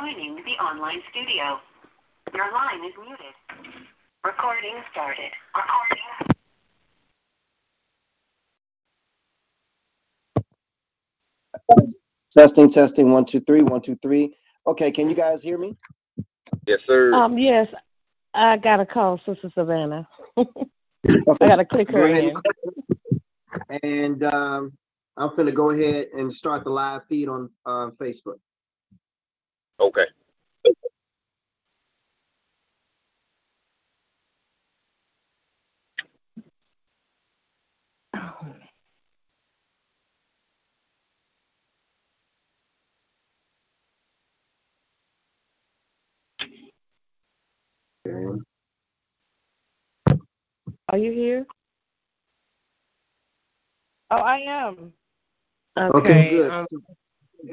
Joining the online studio. Your line is muted. Recording started. Recording. Testing, testing, one, two, three, one, two, three. Okay, can you guys hear me? Yes, sir. Um, yes, I got to call Sister Savannah. I got to click her Go in. And um, I'm gonna go ahead and start the live feed on uh, Facebook. Okay. Okay. Are you here? Oh, I am. Okay, good. um,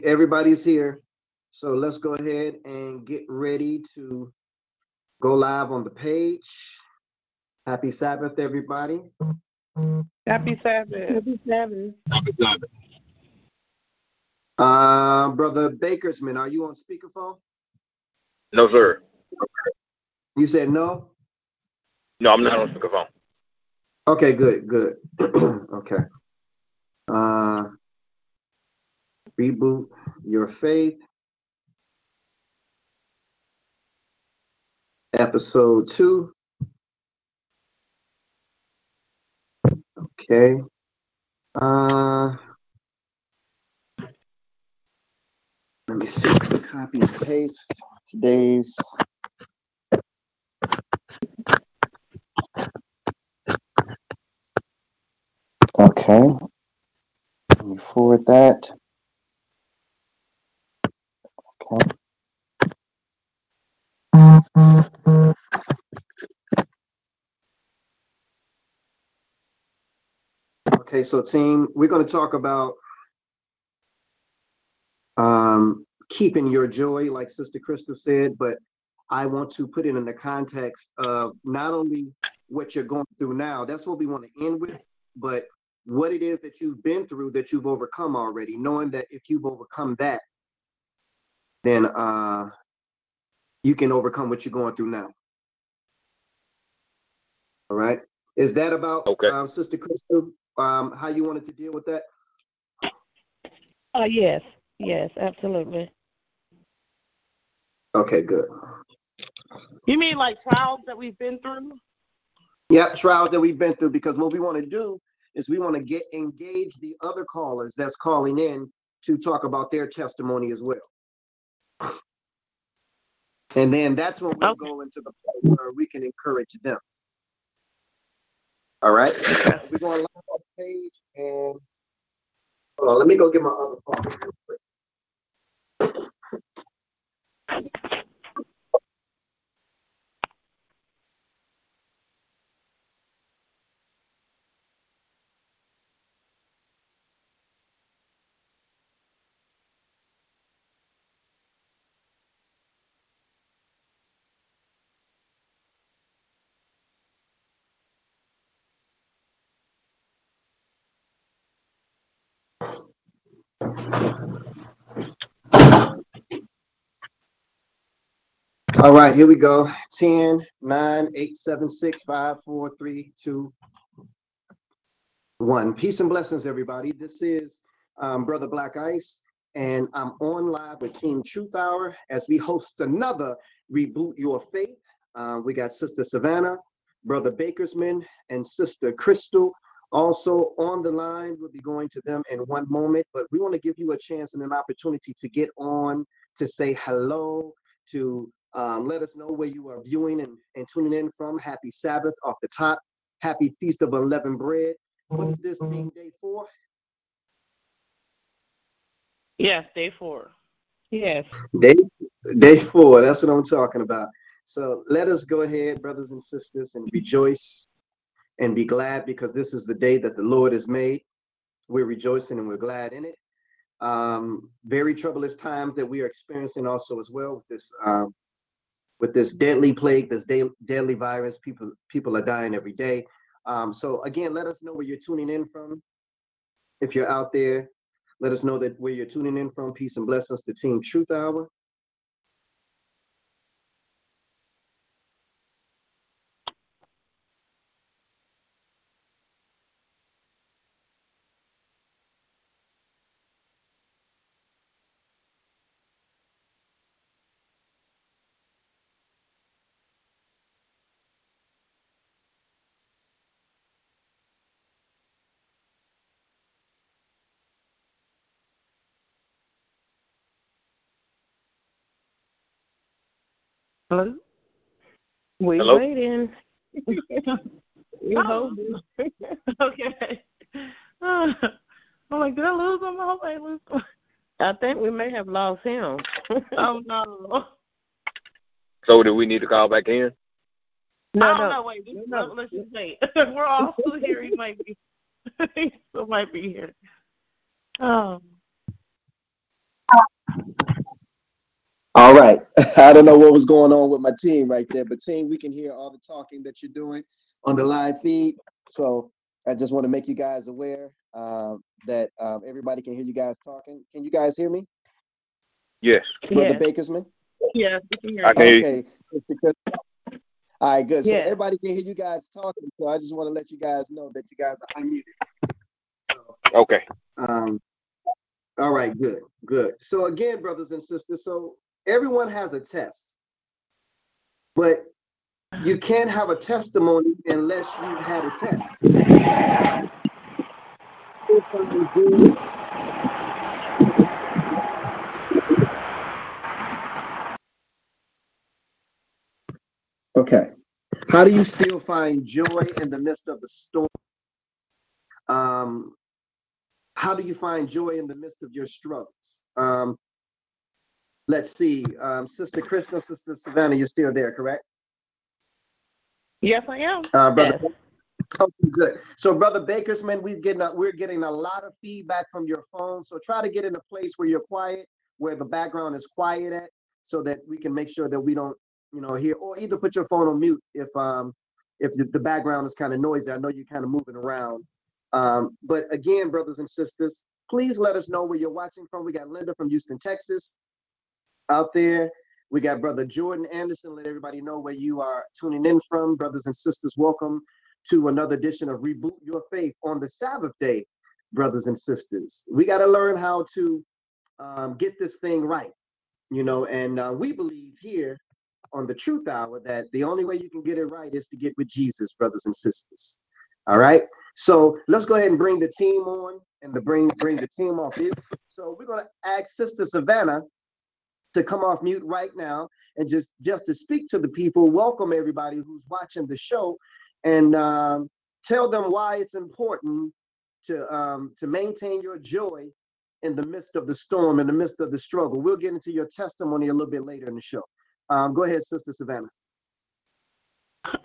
Everybody's here. So let's go ahead and get ready to go live on the page. Happy Sabbath, everybody. happy Sabbath. Happy Sabbath. Happy Uh, Brother Bakersman, are you on speakerphone? No, sir. You said no? No, I'm not on speakerphone. Okay, good, good. okay. Uh, reboot your faith. Episode two. Okay. Uh, let me see. Copy and paste today's. Okay. Let me forward that. Okay. Okay, so team, we're going to talk about um, keeping your joy, like Sister Crystal said, but I want to put it in the context of not only what you're going through now, that's what we want to end with, but what it is that you've been through that you've overcome already, knowing that if you've overcome that, then uh, you can overcome what you're going through now. All right. Is that about Okay. um, Sister Crystal? Um, how you wanted to deal with that? Oh, yes. Yes, absolutely. Okay, good. You mean like trials that we've been through? Yep, trials that we've been through because what we want to do is we want to get engage the other callers that's calling in to talk about their testimony as well. And then that's when we'll Okay. go into the part where we can encourage them. All right. We're going live on the page and hold on, let me go get my other phone real quick. All right, here we go. 10, 9, 8, 7, 6, 5, 4, 3, 2, 1. Peace and blessings, everybody. This is um, Brother Black Ice, and I'm on live with Team Truth Hour as we host another Reboot Your Faith. Uh, we got Sister Savannah, Brother Bakersman, and Sister Crystal also on the line. We'll be going to them in one moment, but we want to give you a chance and an opportunity to get on, to say hello, to um, let us know where you are viewing and, and tuning in from. Happy Sabbath off the top. Happy Feast of Unleavened Bread. What is this team day four? Yes, day four. Yes. Day Day four, that's what I'm talking about. So let us go ahead, brothers and sisters, and rejoice and be glad because this is the day that the Lord has made. We're rejoicing and we're glad in it. Um, very troublous times that we are experiencing also as well with this um, with this deadly plague, this de- deadly virus. People people are dying every day. Um, so again, let us know where you're tuning in from. If you're out there, let us know that where you're tuning in from. Peace and blessings to Team Truth Hour. Hello? We Hello? waiting. we Oh. okay. Uh, I'm like, did I lose him? I hope I lose him. I think we may have lost him. Oh no. So do we need to call back in? no, oh no. no, wait. This, No, no. Let's just wait. We're all still here. He might be. he still might be here. Oh. All right. I don't know what was going on with my team right there, but team, we can hear all the talking that you're doing on the live feed. So I just want to make you guys aware uh, that um, everybody can hear you guys talking. Can you guys hear me, Yes. Brother Yes. Bakersman? Yes, we can hear you. can. Okay. All right, good. So Yeah. everybody can hear you guys talking. So I just want to let you guys know that you guys are unmuted. So Okay. Um, all right, good, good. So again, brothers and sisters, so everyone has a test, but you can't have a testimony unless you've had a test. Okay. How do you still find joy in the midst of the storm? Um, how do you find joy in the midst of your struggles? Um, let's see, um, Sister Krishna, Sister Savannah, you're still there, correct? Yes, I am. Uh, brother. Okay, good. So, brother Bakersman, we've getting a, we're getting a lot of feedback from your phone. So try to get in a place where you're quiet, where the background is quiet at, so that we can make sure that we don't, you know, hear. Or either put your phone on mute if um if the, the background is kind of noisy. I know you're kind of moving around. Um, but again, brothers and sisters, please let us know where you're watching from. We got Linda from Houston, Texas, out there. We got brother Jordan Anderson. Let everybody know where you are tuning in from. Brothers and sisters, welcome to another edition of Reboot Your Faith on the Sabbath day, brothers and sisters. We got to learn how to um, get this thing right, you know, and uh, we believe here on the Truth Hour that the only way you can get it right is to get with Jesus, brothers and sisters. All right. So let's go ahead and bring the team on and to bring bring the team off mute. So we're gonna ask Sister Savannah to come off mute right now and just just to speak to the people, welcome everybody who's watching the show, and um, tell them why it's important to um, to maintain your joy in the midst of the storm, in the midst of the struggle. We'll get into your testimony a little bit later in the show. Um, go ahead, Sister Savannah.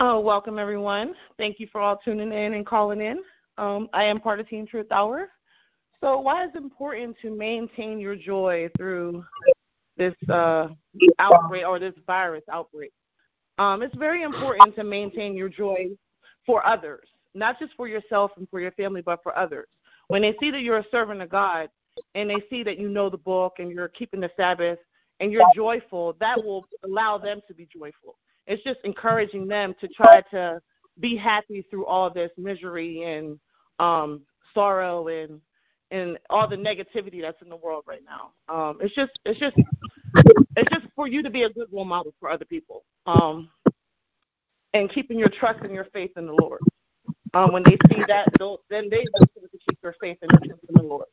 Oh, welcome everyone. Thank you for all tuning in and calling in. Um, I am part of Team Truth Hour. So, why is it important to maintain your joy through this uh, outbreak or this virus outbreak? Um, it's very important to maintain your joy for others, not just for yourself and for your family, but for others. When they see that you're a servant of God and they see that you know the book and you're keeping the Sabbath and you're joyful, that will allow them to be joyful. It's just encouraging them to try to be happy through all this misery and um, sorrow and and all the negativity that's in the world right now. Um, it's just it's just it's just for you to be a good role model for other people. Um, and keeping your trust and your faith in the Lord. Um, when they see that, then they will to keep their faith and their trust in the Lord.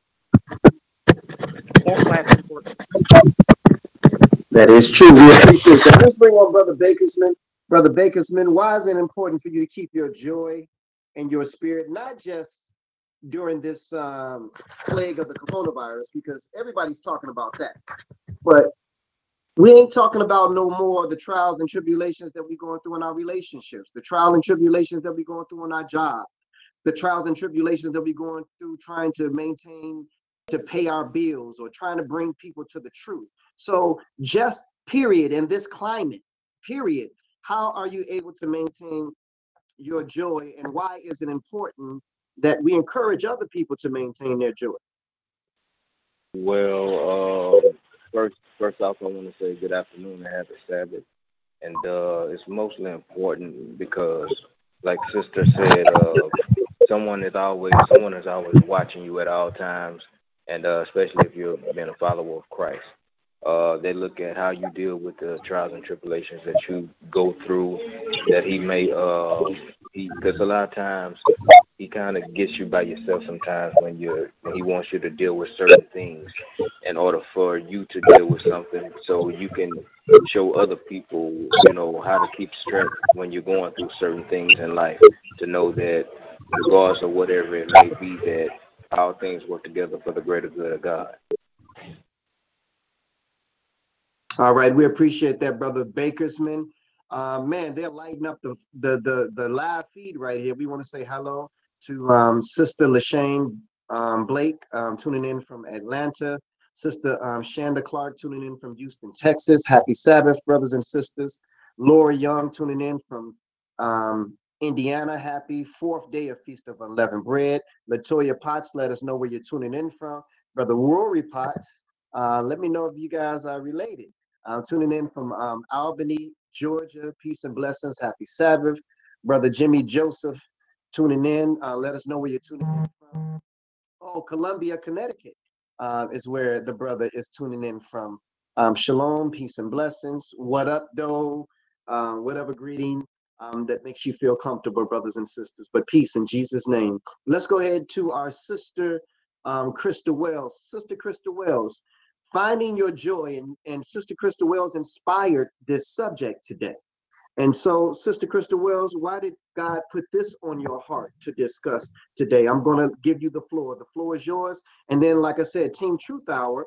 That's why it's important. That is true. We appreciate that. Let's bring on Brother Bakersman. Brother Bakersman, why is it important for you to keep your joy and your spirit, not just during this um, plague of the coronavirus, because everybody's talking about that, but We ain't talking about no more the trials and tribulations that we're going through in our relationships, the trial and tribulations that we're going through in our job, the trials and tribulations that we're going through trying to maintain to pay our bills or trying to bring people to the truth. So just period in this climate, period, how are you able to maintain your joy and why is it important that we encourage other people to maintain their joy? Well, uh, first, first off, I want to say good afternoon and happy Sabbath. And uh, it's mostly important because, like Sister said, uh, someone is always someone is always watching you at all times, and uh, especially if you're being a follower of Christ. Uh, they look at how you deal with the trials and tribulations that you go through. That He may, uh, because a lot of times he kind of gets you by yourself sometimes when you're when he wants you to deal with certain things in order for you to deal with something so you can show other people you know how to keep strength when you're going through certain things in life to know that regardless of whatever it may be that all things work together for the greater good of god. All right we appreciate that brother bakersman uh, man, they're lighting up the, the the the live feed right here. We want to say hello to um, Sister Lashane um, Blake um, tuning in from Atlanta. Sister um, Shanda Clark tuning in from Houston, Texas. Happy Sabbath, brothers and sisters. Laura Young tuning in from um, Indiana. Happy fourth day of Feast of Unleavened Bread. Latoya Potts, let us know where you're tuning in from. Brother Rory Potts, uh, let me know if you guys are related. I'm tuning in from um, Albany, Georgia. Peace and blessings. Happy Sabbath. Brother Jimmy Joseph tuning in. Uh, let us know where you're tuning in from. Oh, Columbia, Connecticut uh, is where the brother is tuning in from. Um, shalom, peace and blessings. What up, though? Uh, whatever greeting um, that makes you feel comfortable, brothers and sisters. But peace in Jesus' name. Let's go ahead to our sister, um, Krista Wells. Sister Krista Wells, finding your joy, and, and Sister Krista Wells inspired this subject today. And so, Sister Krista Wells, why did God put this on your heart to discuss today? I'm going to give you the floor. The floor is yours. And then, like I said, Team Truth Hour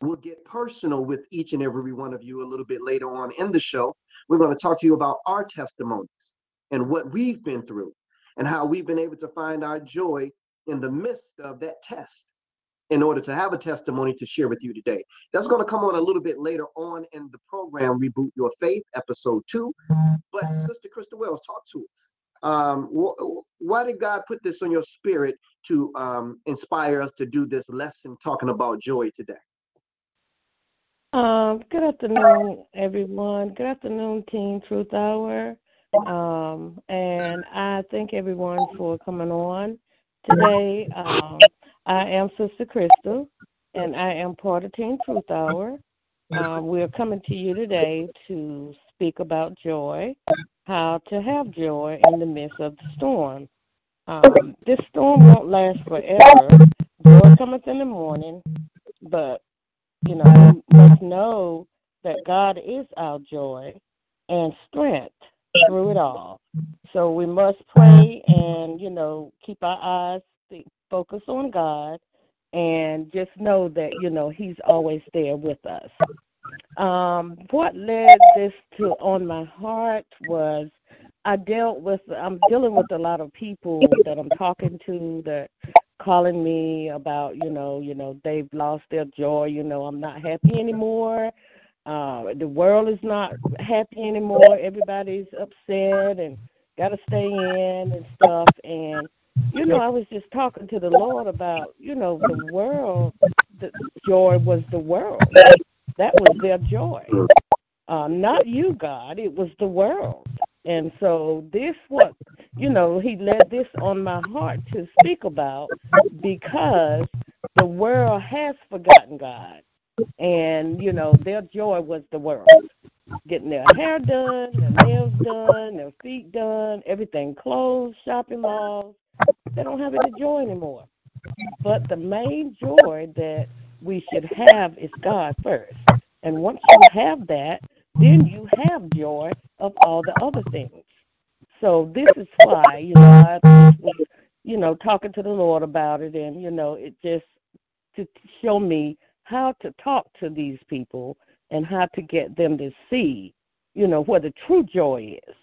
will get personal with each and every one of you a little bit later on in the show. We're going to talk to you about our testimonies and what we've been through and how we've been able to find our joy in the midst of that test in order to have a testimony to share with you today. That's going to come on a little bit later on in the program, Reboot Your Faith, episode two. But Sister Krista Wells, talk to us. Um, wh- why did God put this on your spirit to um, inspire us to do this lesson talking about joy today? Um, good afternoon, everyone. Good afternoon, Team Truth Hour. Um, and I thank everyone for coming on today. Um, I am Sister Crystal, and I am part of Team Truth Hour. Um, we're coming to you today to speak about joy, how to have joy in the midst of the storm. Um, this storm won't last forever. Joy cometh in the morning, but you know, we must know that God is our joy and strength through it all. So we must pray and, you know, keep our eyes focus on God and just know that, you know, He's always there with us. Um, what led this to on my heart was I dealt with I'm dealing with a lot of people that I'm talking to that calling me about, you know, you know, they've lost their joy, you know, I'm not happy anymore. Uh, the world is not happy anymore. Everybody's upset and got to stay in and stuff. And you know, I was just talking to the Lord about, you know, the world. The joy was the world. That was their joy. Uh, not you, God. It was the world. And so this what you know, he led this on my heart to speak about because the world has forgotten God. And, you know, their joy was the world. Getting their hair done, their nails done, their feet done, everything clothes, shopping malls, they don't have any joy anymore. But the main joy that we should have is God first. And once you have that, then you have joy of all the other things. So this is why, you know, I was, you know, talking to the Lord about it and, you know, it just to show me how to talk to these people and how to get them to see, you know, what the true joy is.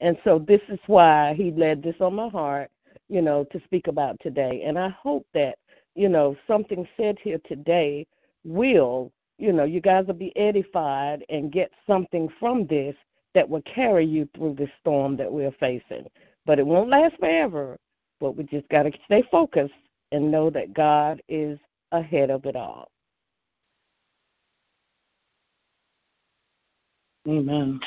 And so this is why he led this on my heart, you know, to speak about today. And I hope that, you know, something said here today will, you know, you guys will be edified and get something from this that will carry you through this storm that we're facing. But it won't last forever. But we just got to stay focused and know that God is ahead of it all. Amen.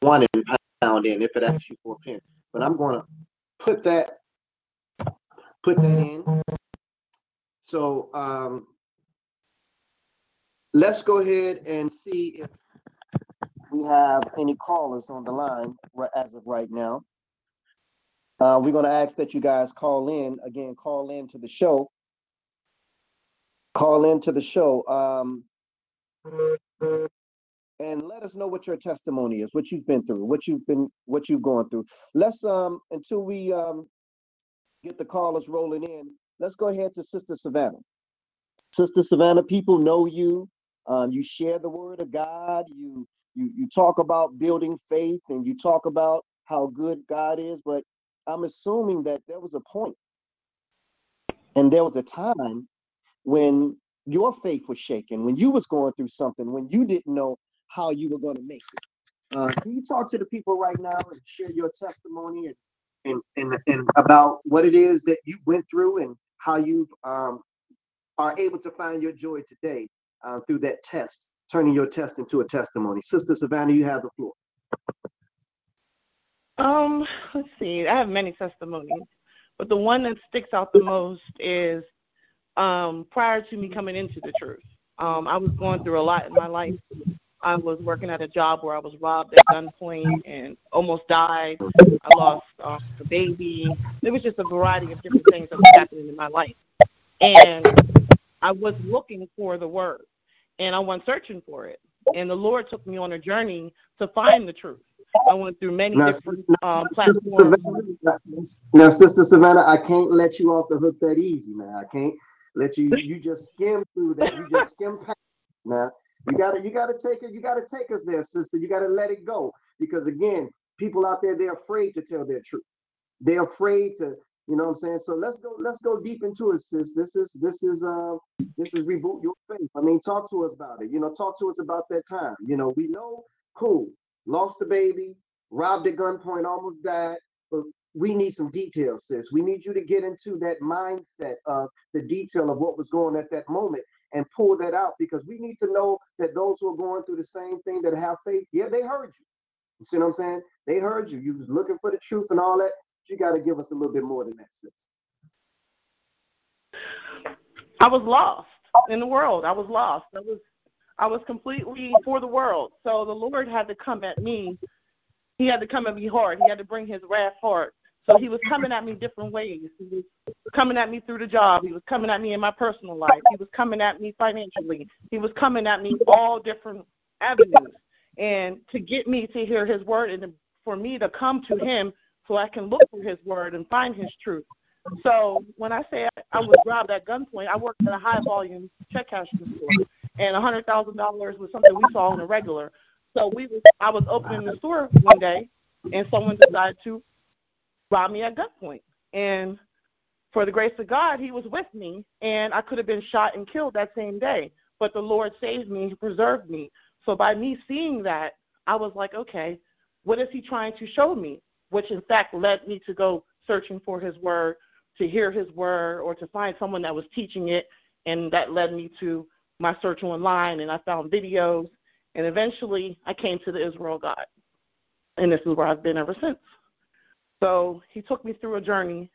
One and pound in if it asks you for a pin. But I'm going to put that put that in. So um, let's go ahead and see if we have any callers on the line as of right now. Uh, we're going to ask that you guys call in again. Call in to the show. Call in to the show. Um, and let us know what your testimony is, what you've been through, what you've been, what you've gone through. Let's um until we um get the callers rolling in. Let's go ahead to Sister Savannah. Sister Savannah, people know you. Um, you share the word of God. You you you talk about building faith, and you talk about how good God is. But I'm assuming that there was a point, and there was a time when your faith was shaken, when you was going through something, when you didn't know how you were going to make it. Uh, can you talk to the people right now and share your testimony and, and, and, and about what it is that you went through and how you um, are able to find your joy today uh, through that test, turning your test into a testimony. Sister Savannah, you have the floor. Um, let's see. I have many testimonies, but the one that sticks out the most is um, prior to me coming into the truth. Um, I was going through a lot in my life, I was working at a job where I was robbed at gunpoint and almost died. I lost uh, a baby. There was just a variety of different things that was happening in my life. And I was looking for the word, and I went searching for it. And the Lord took me on a journey to find the truth. I went through many now, different um, platforms. Savannah, now, Sister Savannah, I can't let you off the hook that easy, man. I can't let you. You just skim through that. You just skim past. Now, you gotta you gotta take it, you gotta take us there, sister. You gotta let it go. Because again, people out there, they're afraid to tell their truth. They're afraid to, you know what I'm saying? So let's go, let's go deep into it, sis. This is this is uh this is reboot your faith. I mean, talk to us about it. You know, talk to us about that time. You know, we know, cool, lost the baby, robbed at gunpoint, almost died. But we need some details, sis. We need you to get into that mindset of the detail of what was going at that moment and pull that out because we need to know that those who are going through the same thing that have faith, yeah, they heard you. You see what I'm saying? They heard you. You was looking for the truth and all that. you got to give us a little bit more than that, sis. I was lost in the world. I was lost. I was I was completely for the world. So the Lord had to come at me. He had to come at me hard. He had to bring his wrath hard. So he was coming at me different ways. He was coming at me through the job. He was coming at me in my personal life. He was coming at me financially. He was coming at me all different avenues. And to get me to hear his word and for me to come to him so I can look for his word and find his truth. So when I say I, was robbed at gunpoint, I worked at a high volume check cashing store, and a hundred thousand dollars was something we saw on a regular. So we was I was opening the store one day, and someone decided to robbed me at gunpoint. And for the grace of God, he was with me, and I could have been shot and killed that same day. But the Lord saved me, he preserved me. So by me seeing that, I was like, okay, what is he trying to show me? Which in fact led me to go searching for his word, to hear his word, or to find someone that was teaching it. And that led me to my search online, and I found videos. And eventually, I came to the Israel God. And this is where I've been ever since. So he took me through a journey,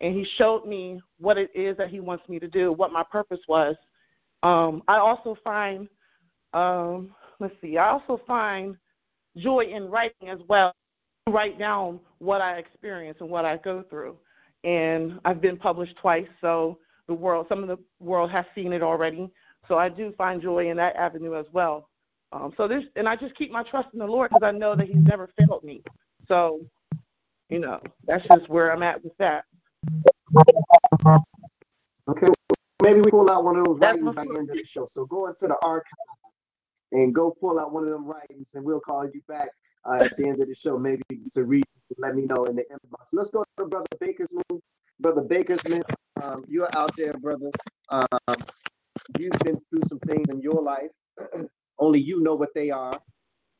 and He showed me what it is that He wants me to do, what my purpose was. Um, I also find, um, let's see, I also find joy in writing as well. Write down what I experience and what I go through, and I've been published twice, so the world, some of the world has seen it already. So I do find joy in that avenue as well. Um, so there's, and I just keep my trust in the Lord because I know that He's never failed me. So, you know, that's just where I'm at with that. Okay, maybe we pull out one of those writings by the end of the show. So go into the archive and go pull out one of them writings, and we'll call you back uh, at the end of the show, maybe to read. Let me know in the inbox. Let's go to Brother Bakersman. Brother Bakersman, um, you're out there, brother. Um, you've been through some things in your life. Only you know what they are.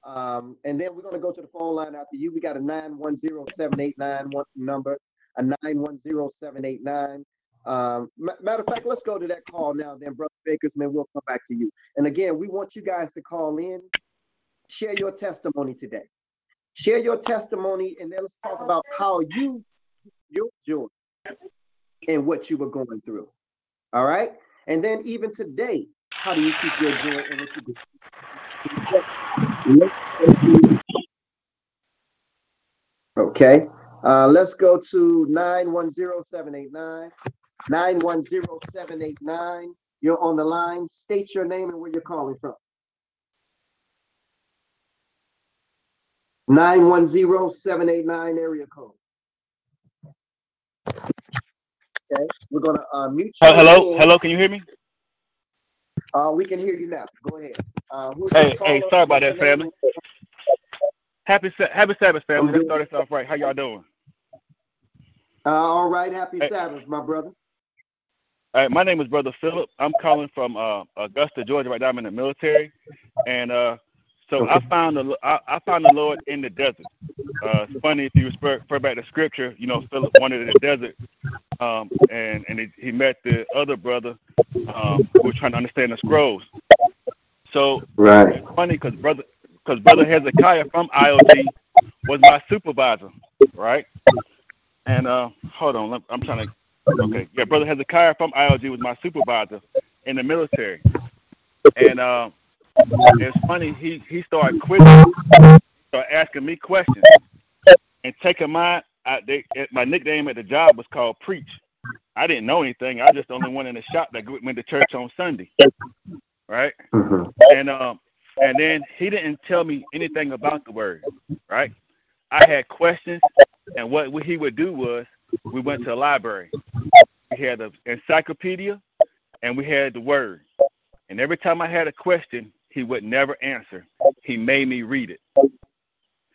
Um, and then we're going to go to the phone line after you. We got a 910-789 number, a 910-789. Um, matter of fact, let's go to that call now. Then, Brother Bakersman, we'll come back to you. And again, we want you guys to call in, share your testimony today. Share your testimony, and then let's talk about how you, your joy, and what you were going through. All right. And then even today, how do you keep your joy and what you do? Okay. Uh, let's go to 910789. 910789. You're on the line. State your name and where you're calling from. 910789 area code. Okay, we're gonna uh, mute you. Uh, hello, hello, can you hear me? Uh, we can hear you now. Go ahead. Uh, hey, hey, sorry about that, family. Happy Happy Sabbath, family. Let's start this off right. How y'all doing? Uh, all right. Happy hey. Sabbath, my brother. All right, my name is Brother Philip. I'm calling from uh, Augusta, Georgia. Right now, I'm in the military, and uh, so okay. I found the I, I, found the Lord in the desert. Uh, it's funny if you refer back to Scripture. You know, Philip wanted in the desert, um, and and he, he, met the other brother um, who was trying to understand the scrolls. So right. it's funny because brother because brother Hezekiah from IOG was my supervisor, right? And uh, hold on, I'm trying to. Okay, yeah, brother Hezekiah from IOG was my supervisor in the military, and uh, it's funny he he started quizzing, started asking me questions, and taking my I, they, my nickname at the job was called Preach. I didn't know anything. I just the only one in the shop that went to church on Sunday, right? Mm-hmm. And um, and then he didn't tell me anything about the word, right? I had questions, and what he would do was we went to the library. We had the encyclopedia, and we had the word. And every time I had a question, he would never answer. He made me read it.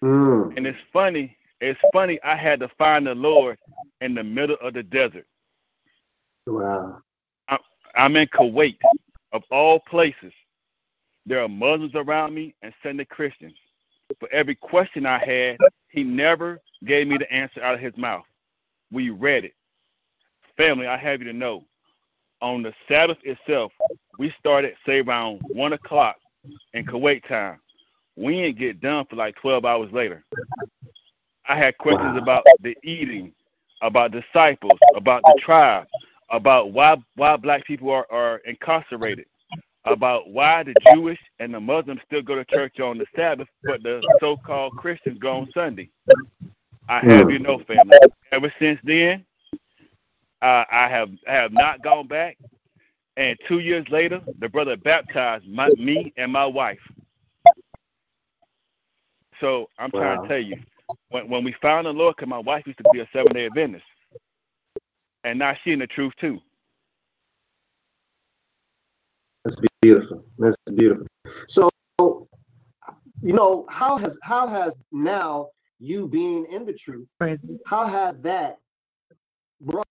Mm. And it's funny it's funny, I had to find the Lord in the middle of the desert. Wow. I'm in Kuwait, of all places. There are Muslims around me and Sunday Christians. For every question I had, he never gave me the answer out of his mouth. We read it. Family, I have you to know, on the Sabbath itself, we started, say, around 1 o'clock in Kuwait time. We didn't get done for like 12 hours later. I had questions wow. about the eating, about disciples, about the tribe, about why why black people are, are incarcerated, about why the Jewish and the Muslims still go to church on the Sabbath, but the so-called Christians go on Sunday. I have hmm. you know, family. Ever since then, uh, I have I have not gone back. And two years later, the brother baptized my, me and my wife. So I'm wow. trying to tell you, when when we found the Lord, because my wife used to be a seven day Adventist, and now she in the truth too. That's beautiful. That's beautiful. So, you know, how has how has now you being in the truth, how has that brought?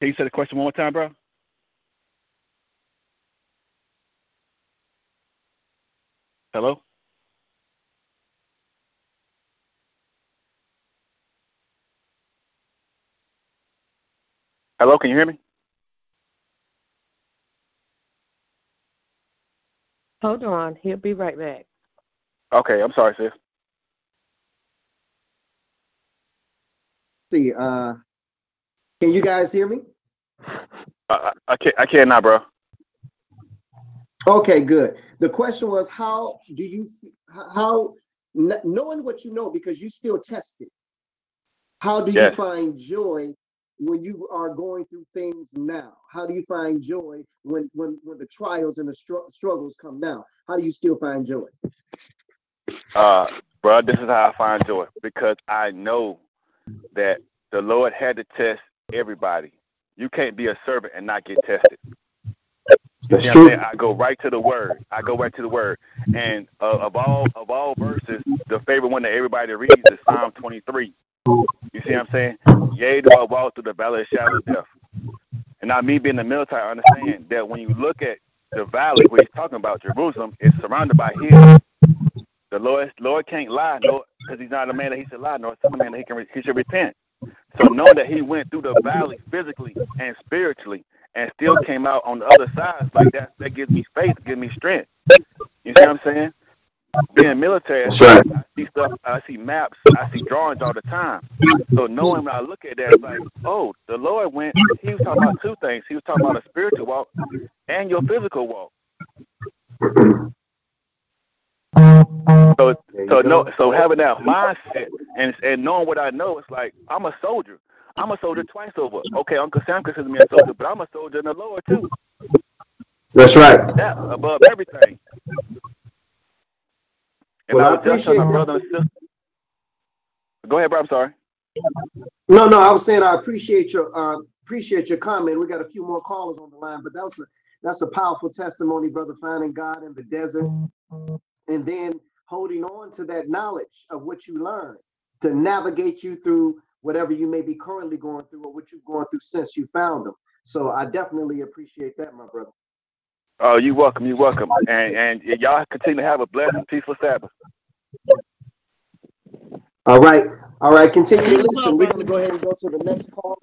Can you say the question one more time, bro? Hello? Hello, can you hear me? Hold on, he'll be right back. Okay, I'm sorry, sis. see. Uh, can you guys hear me? I, I can't. I can't now, bro. Okay, good. The question was, how do you, how, knowing what you know, because you still tested, how do you Yes. find joy when you are going through things now? How do you find joy when, when, when the trials and the str- struggles come now? How do you still find joy? Uh, bro, this is how I find joy because I know that the Lord had to test everybody. You can't be a servant and not get tested. That's You know saying? I go right to the word. I go right to the word. And uh, of all of all verses, the favorite one that everybody reads is Psalm 23. You see what I'm saying? Yea, do I walk through the valley of shadow of death. And now, me being in the military, I understand that when you look at the valley where he's talking about Jerusalem, it's surrounded by hills. The Lord, Lord can't lie, because he's not a man that he should lie, nor a man that he can he should repent. So knowing that he went through the valley physically and spiritually, and still came out on the other side, like that, that gives me faith, gives me strength. You see what I'm saying? Being military. I see stuff, I see maps, I see drawings all the time. So knowing when I look at that, it's like, oh, the Lord went. He was talking about two things. He was talking about a spiritual walk and your physical walk. So, so no, so having that mindset and and knowing what I know, it's like I'm a soldier. I'm a soldier twice over. Okay, Uncle Sam considers me a soldier, but I'm a soldier in the Lord too. That's right. That above everything. And Well, I I was just telling my brother and sister. Go ahead, bro. I'm sorry. No, no, I was saying I appreciate your, uh, appreciate your comment. We got a few more callers on the line, but that was, a that's a powerful testimony, brother, finding God in the desert. And then holding on to that knowledge of what you learned to navigate you through whatever you may be currently going through or what you've gone through since you found them. So I definitely appreciate that, my brother. Oh, you welcome. You're welcome. And and y'all continue to have a blessed and peaceful Sabbath. All right, all right, continue to listen. We're gonna go ahead and go to the next caller.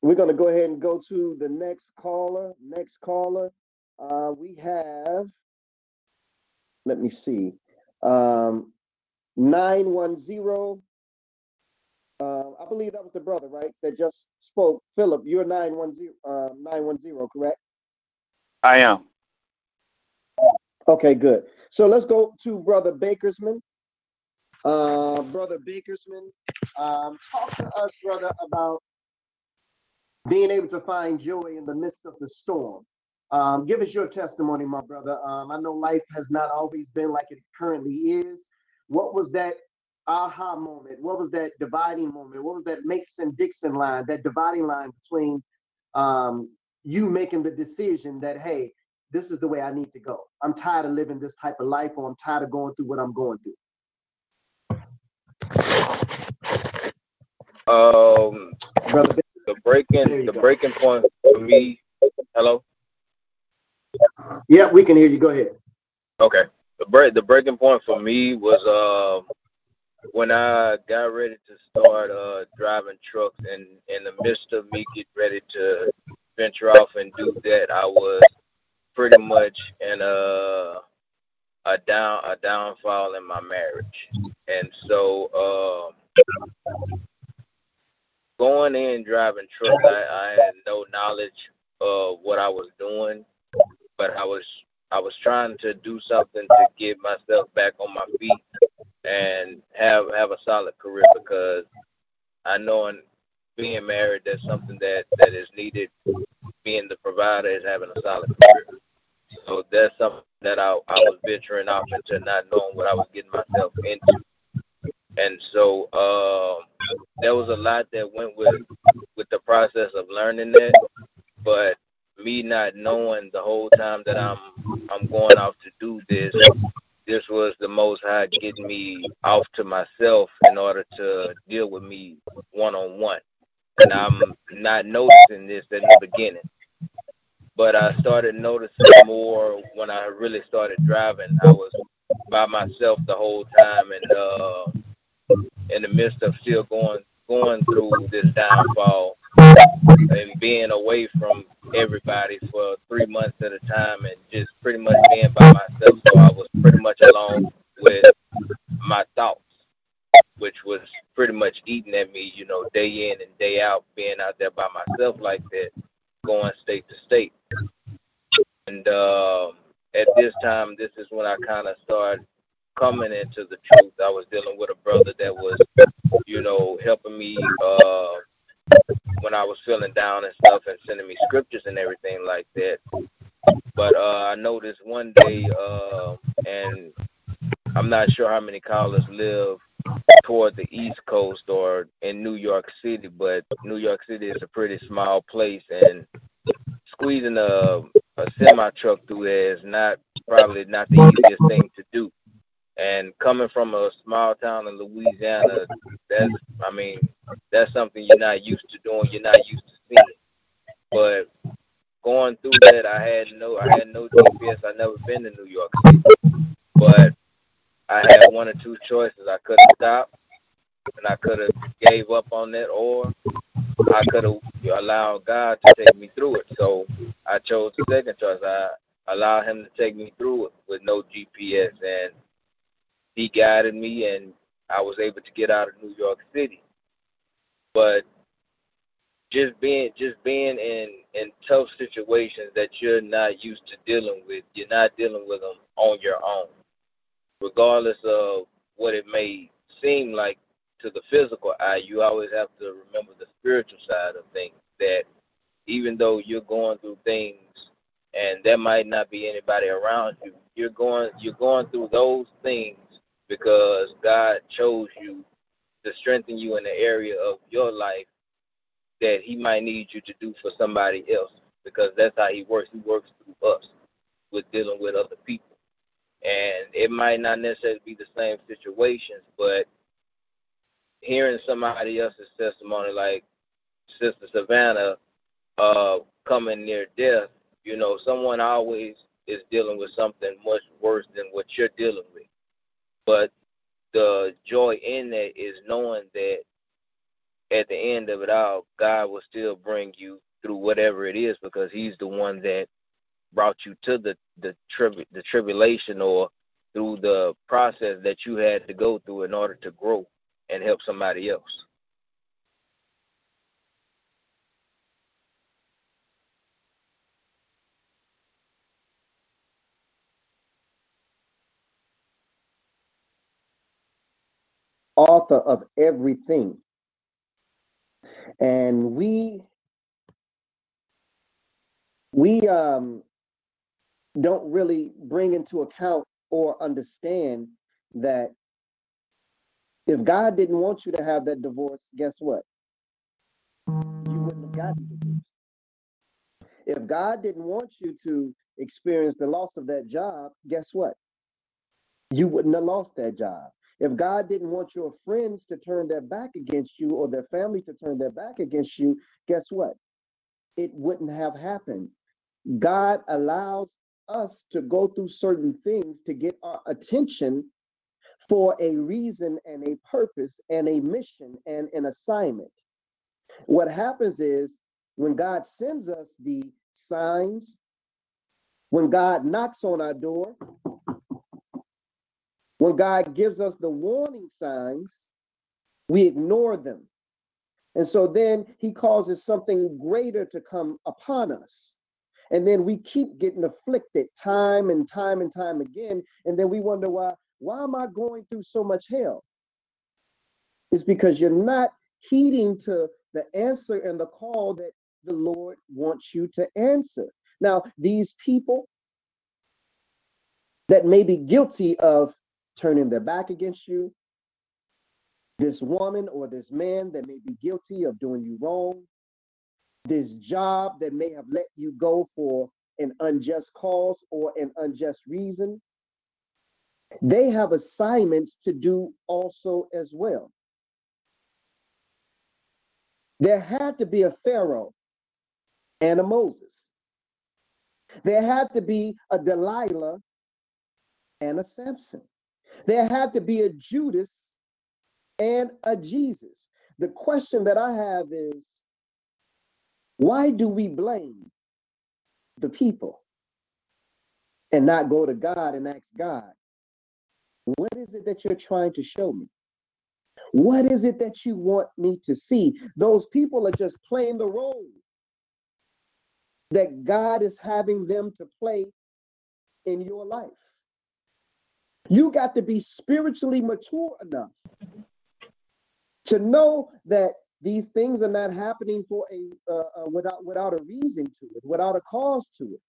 We're gonna go ahead and go to the next caller, next caller. Uh, we have, let me see, um, nine one zero. Uh, I believe that was the brother, right, that just spoke. Philip, you're nine one zero, uh, nine one zero, correct? I am. Okay, good. So let's go to Brother Bakersman. Uh, Brother Bakersman, um, talk to us, brother, about being able to find joy in the midst of the storm. Um, give us your testimony, my brother. Um, I know life has not always been like it currently is. What was that aha moment? What was that dividing moment? What was that Mason Dixon line, that dividing line between um, you making the decision that, hey, this is the way I need to go. I'm tired of living this type of life, or I'm tired of going through what I'm going through. Um, Brother, the breaking the go. breaking point for me. Hello. Yeah, we can hear you. Go ahead. Okay. The break the breaking point for me was uh when I got ready to start uh driving trucks and in the midst of me getting ready to venture off and do that I was pretty much in a a down a downfall in my marriage. And so um going in driving trucks I, I had no knowledge of what I was doing, but I was I was trying to do something to get myself back on my feet and have have a solid career because I know in being married that's something that that is needed. Being the provider is having a solid career. So that's something that I I was venturing off into not knowing what I was getting myself into. And so um there was a lot that went with with the process of learning that, but me not knowing the whole time that I'm I'm going off to do this, this was the most high getting me off to myself in order to deal with me one on one. And I'm not noticing this in the beginning. But I started noticing more when I really started driving. I was by myself the whole time and uh in the midst of still going going through this downfall and being away from everybody for three months at a time and just pretty much being by myself. So I was pretty much alone with my thoughts. which was pretty much eating at me, you know, day in and day out, being out there by myself like that, going state to state. And uh, at this time, this is when I kind of started coming into the truth. I was dealing with a brother that was, you know, helping me uh, when I was feeling down and stuff, and sending me scriptures and everything like that. But uh, I noticed one day, uh, and I'm not sure how many callers live toward the East Coast or in New York City, but New York City is a pretty small place, and squeezing a a semi truck through there is not probably not the easiest thing to do. And coming from a small town in Louisiana, that's I mean, that's something you're not used to doing, you're not used to seeing. But going through that I had no I had no GPS, I never been to New York City. But I had one or two choices. I could have stopped and I could have gave up on that or I could have allowed God to take me through it. So I chose the second choice. I allowed Him to take me through it with no GPS, and He guided me, and I was able to get out of New York City. But just being just being in in tough situations that you're not used to dealing with, you're not dealing with them on your own, regardless of what it may seem like to the physical eye, you always have to remember the spiritual side of things. That even though you're going through things and there might not be anybody around you, you're going you're going through those things because God chose you to strengthen you in the area of your life that He might need you to do for somebody else because that's how He works. He works through us with dealing with other people. And it might not necessarily be the same situations, but hearing somebody else's testimony, like Sister Savannah, uh, coming near death, you know, someone always is dealing with something much worse than what you're dealing with. But the joy in that is knowing that at the end of it all, God will still bring you through whatever it is because He's the one that brought you to the the, tribu- the tribulation or through the process that you had to go through in order to grow and help somebody else. Author of everything. And we we um don't really bring into account or understand that if God didn't want you to have that divorce, guess what? You wouldn't have gotten divorced. If God didn't want you to experience the loss of that job, guess what? You wouldn't have lost that job. If God didn't want your friends to turn their back against you or their family to turn their back against you, guess what? It wouldn't have happened. God allows us to go through certain things to get our attention for a reason and a purpose and a mission and an assignment. What happens is when God sends us the signs, when God knocks on our door, when God gives us the warning signs, we ignore them. And so then he causes something greater to come upon us. And then we keep getting afflicted time and time and time again. And then we wonder why why am I going through so much hell? It's because you're not heeding to the answer and the call that the Lord wants you to answer. Now, these people that may be guilty of turning their back against you, this woman or this man that may be guilty of doing you wrong, this job that may have let you go for an unjust cause or an unjust reason, they have assignments to do also as well. There had to be a Pharaoh and a Moses. There had to be a Delilah and a Samson. There had to be a Judas and a Jesus. The question that I have is why do we blame the people and not go to God and ask God, what is it that you're trying to show me? What is it that you want me to see? Those people are just playing the role that God is having them to play in your life. You got to be spiritually mature enough to know that these things are not happening for a uh, uh, without without a reason to it, without a cause to it.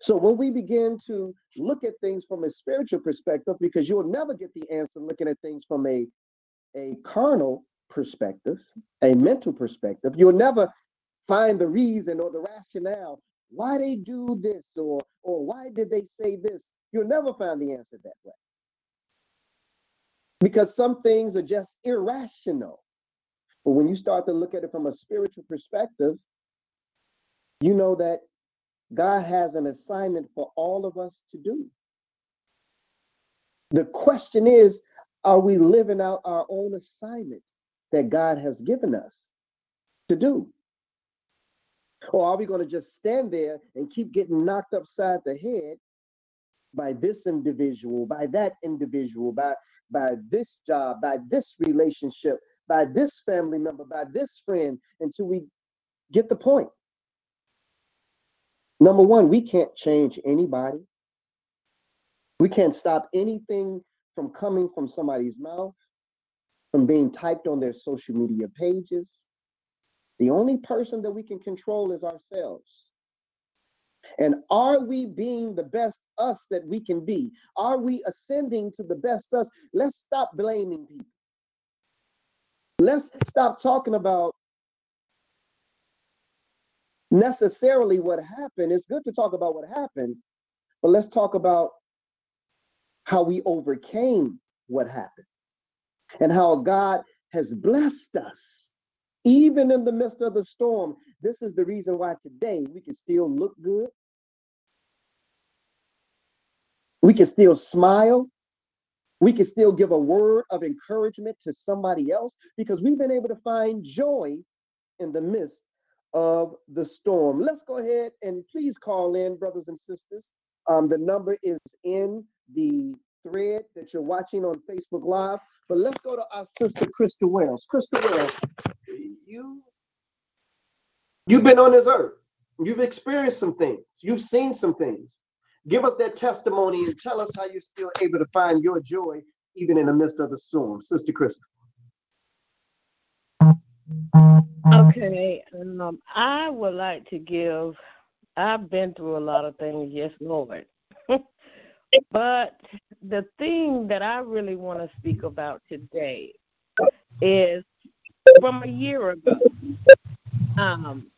So when we begin to look at things from a spiritual perspective, because you'll never get the answer looking at things from a a carnal perspective, a mental perspective, you'll never find the reason or the rationale why they do this or or why did they say this. You'll never find the answer that way. Because some things are just irrational. But when you start to look at it from a spiritual perspective, you know that God has an assignment for all of us to do. The question is are we living out our own assignment that God has given us to do? Or are we going to just stand there and keep getting knocked upside the head by this individual, by that individual, by, by this job, by this relationship, by this family member, by this friend, until we get the point? Number one, we can't change anybody. We can't stop anything from coming from somebody's mouth, from being typed on their social media pages. The only person that we can control is ourselves. And are we being the best us that we can be? Are we ascending to the best us? Let's stop blaming people. Let's stop talking about necessarily what happened. It's good to talk about what happened, but let's talk about how we overcame what happened and how God has blessed us even in the midst of the storm. This is the reason why today we can still look good. We can still smile. We can still give a word of encouragement to somebody else because we've been able to find joy in the midst of the storm. Let's go ahead and please call in, brothers and sisters. Um, the number is in the thread that you're watching on Facebook Live. But let's go to our sister, Crystal Wells. Crystal Wells, you you've been on this earth. You've experienced some things. You've seen some things. Give us that testimony and tell us how you're still able to find your joy even in the midst of the storm. Sister Krista. Okay, um, I would like to give. I've been through a lot of things, yes, Lord. but the thing that I really want to speak about today is from a year ago. Um,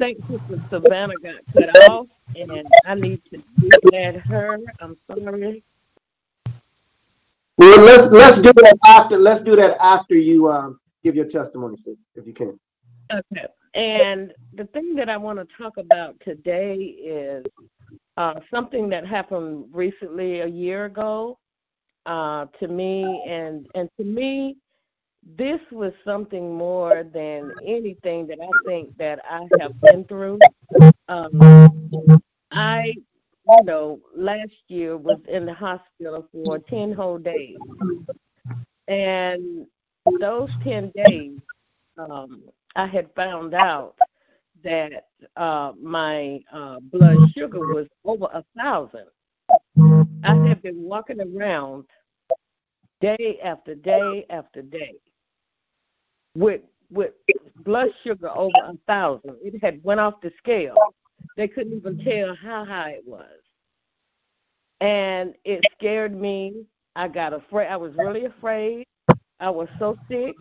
St. Sister Savannah got cut off, and I need to at her. I'm sorry. Well, let's let's do that after. Let's do that after you um, give your testimony, sis, if you can. Okay. And the thing that I want to talk about today is uh, something that happened recently a year ago uh, to me, and and to me, this was something more than anything that I think that I have been through. Um, I, you know, last year was in the hospital for 10 whole days. And those 10 days, um, I had found out that uh, my uh, blood sugar was over a thousand. I had been walking around day after day after day with with blood sugar over a thousand. It had went off the scale. They couldn't even tell how high it was. And it scared me. I got afraid. I was really afraid. I was so sick.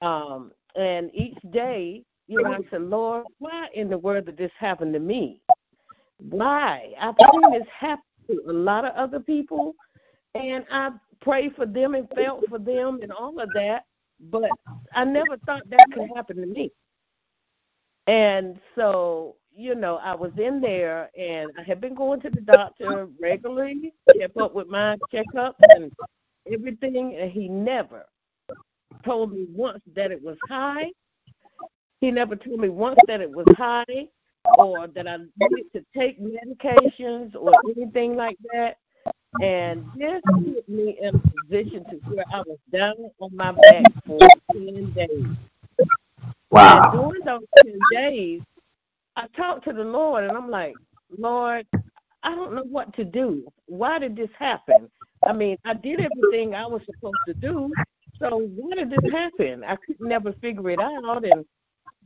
Um, and each day, you know, I said, Lord, why in the world did this happen to me? Why? I've seen this happen to a lot of other people, and I prayed for them and felt for them and all of that but I never thought that could happen to me. And so, you know, I was in there and I had been going to the doctor regularly, kept up with my checkups and everything, and he never told me once that it was high. He never told me once that it was high or that I needed to take medications or anything like that. And this um, put me in a position to where I was down on my back for 10 days. Wow. And during those 10 days, I talked to the Lord and I'm like, Lord, I don't know what to do. Why did this happen? I mean, I did everything I was supposed to do. So why did this happen? I could never figure it out and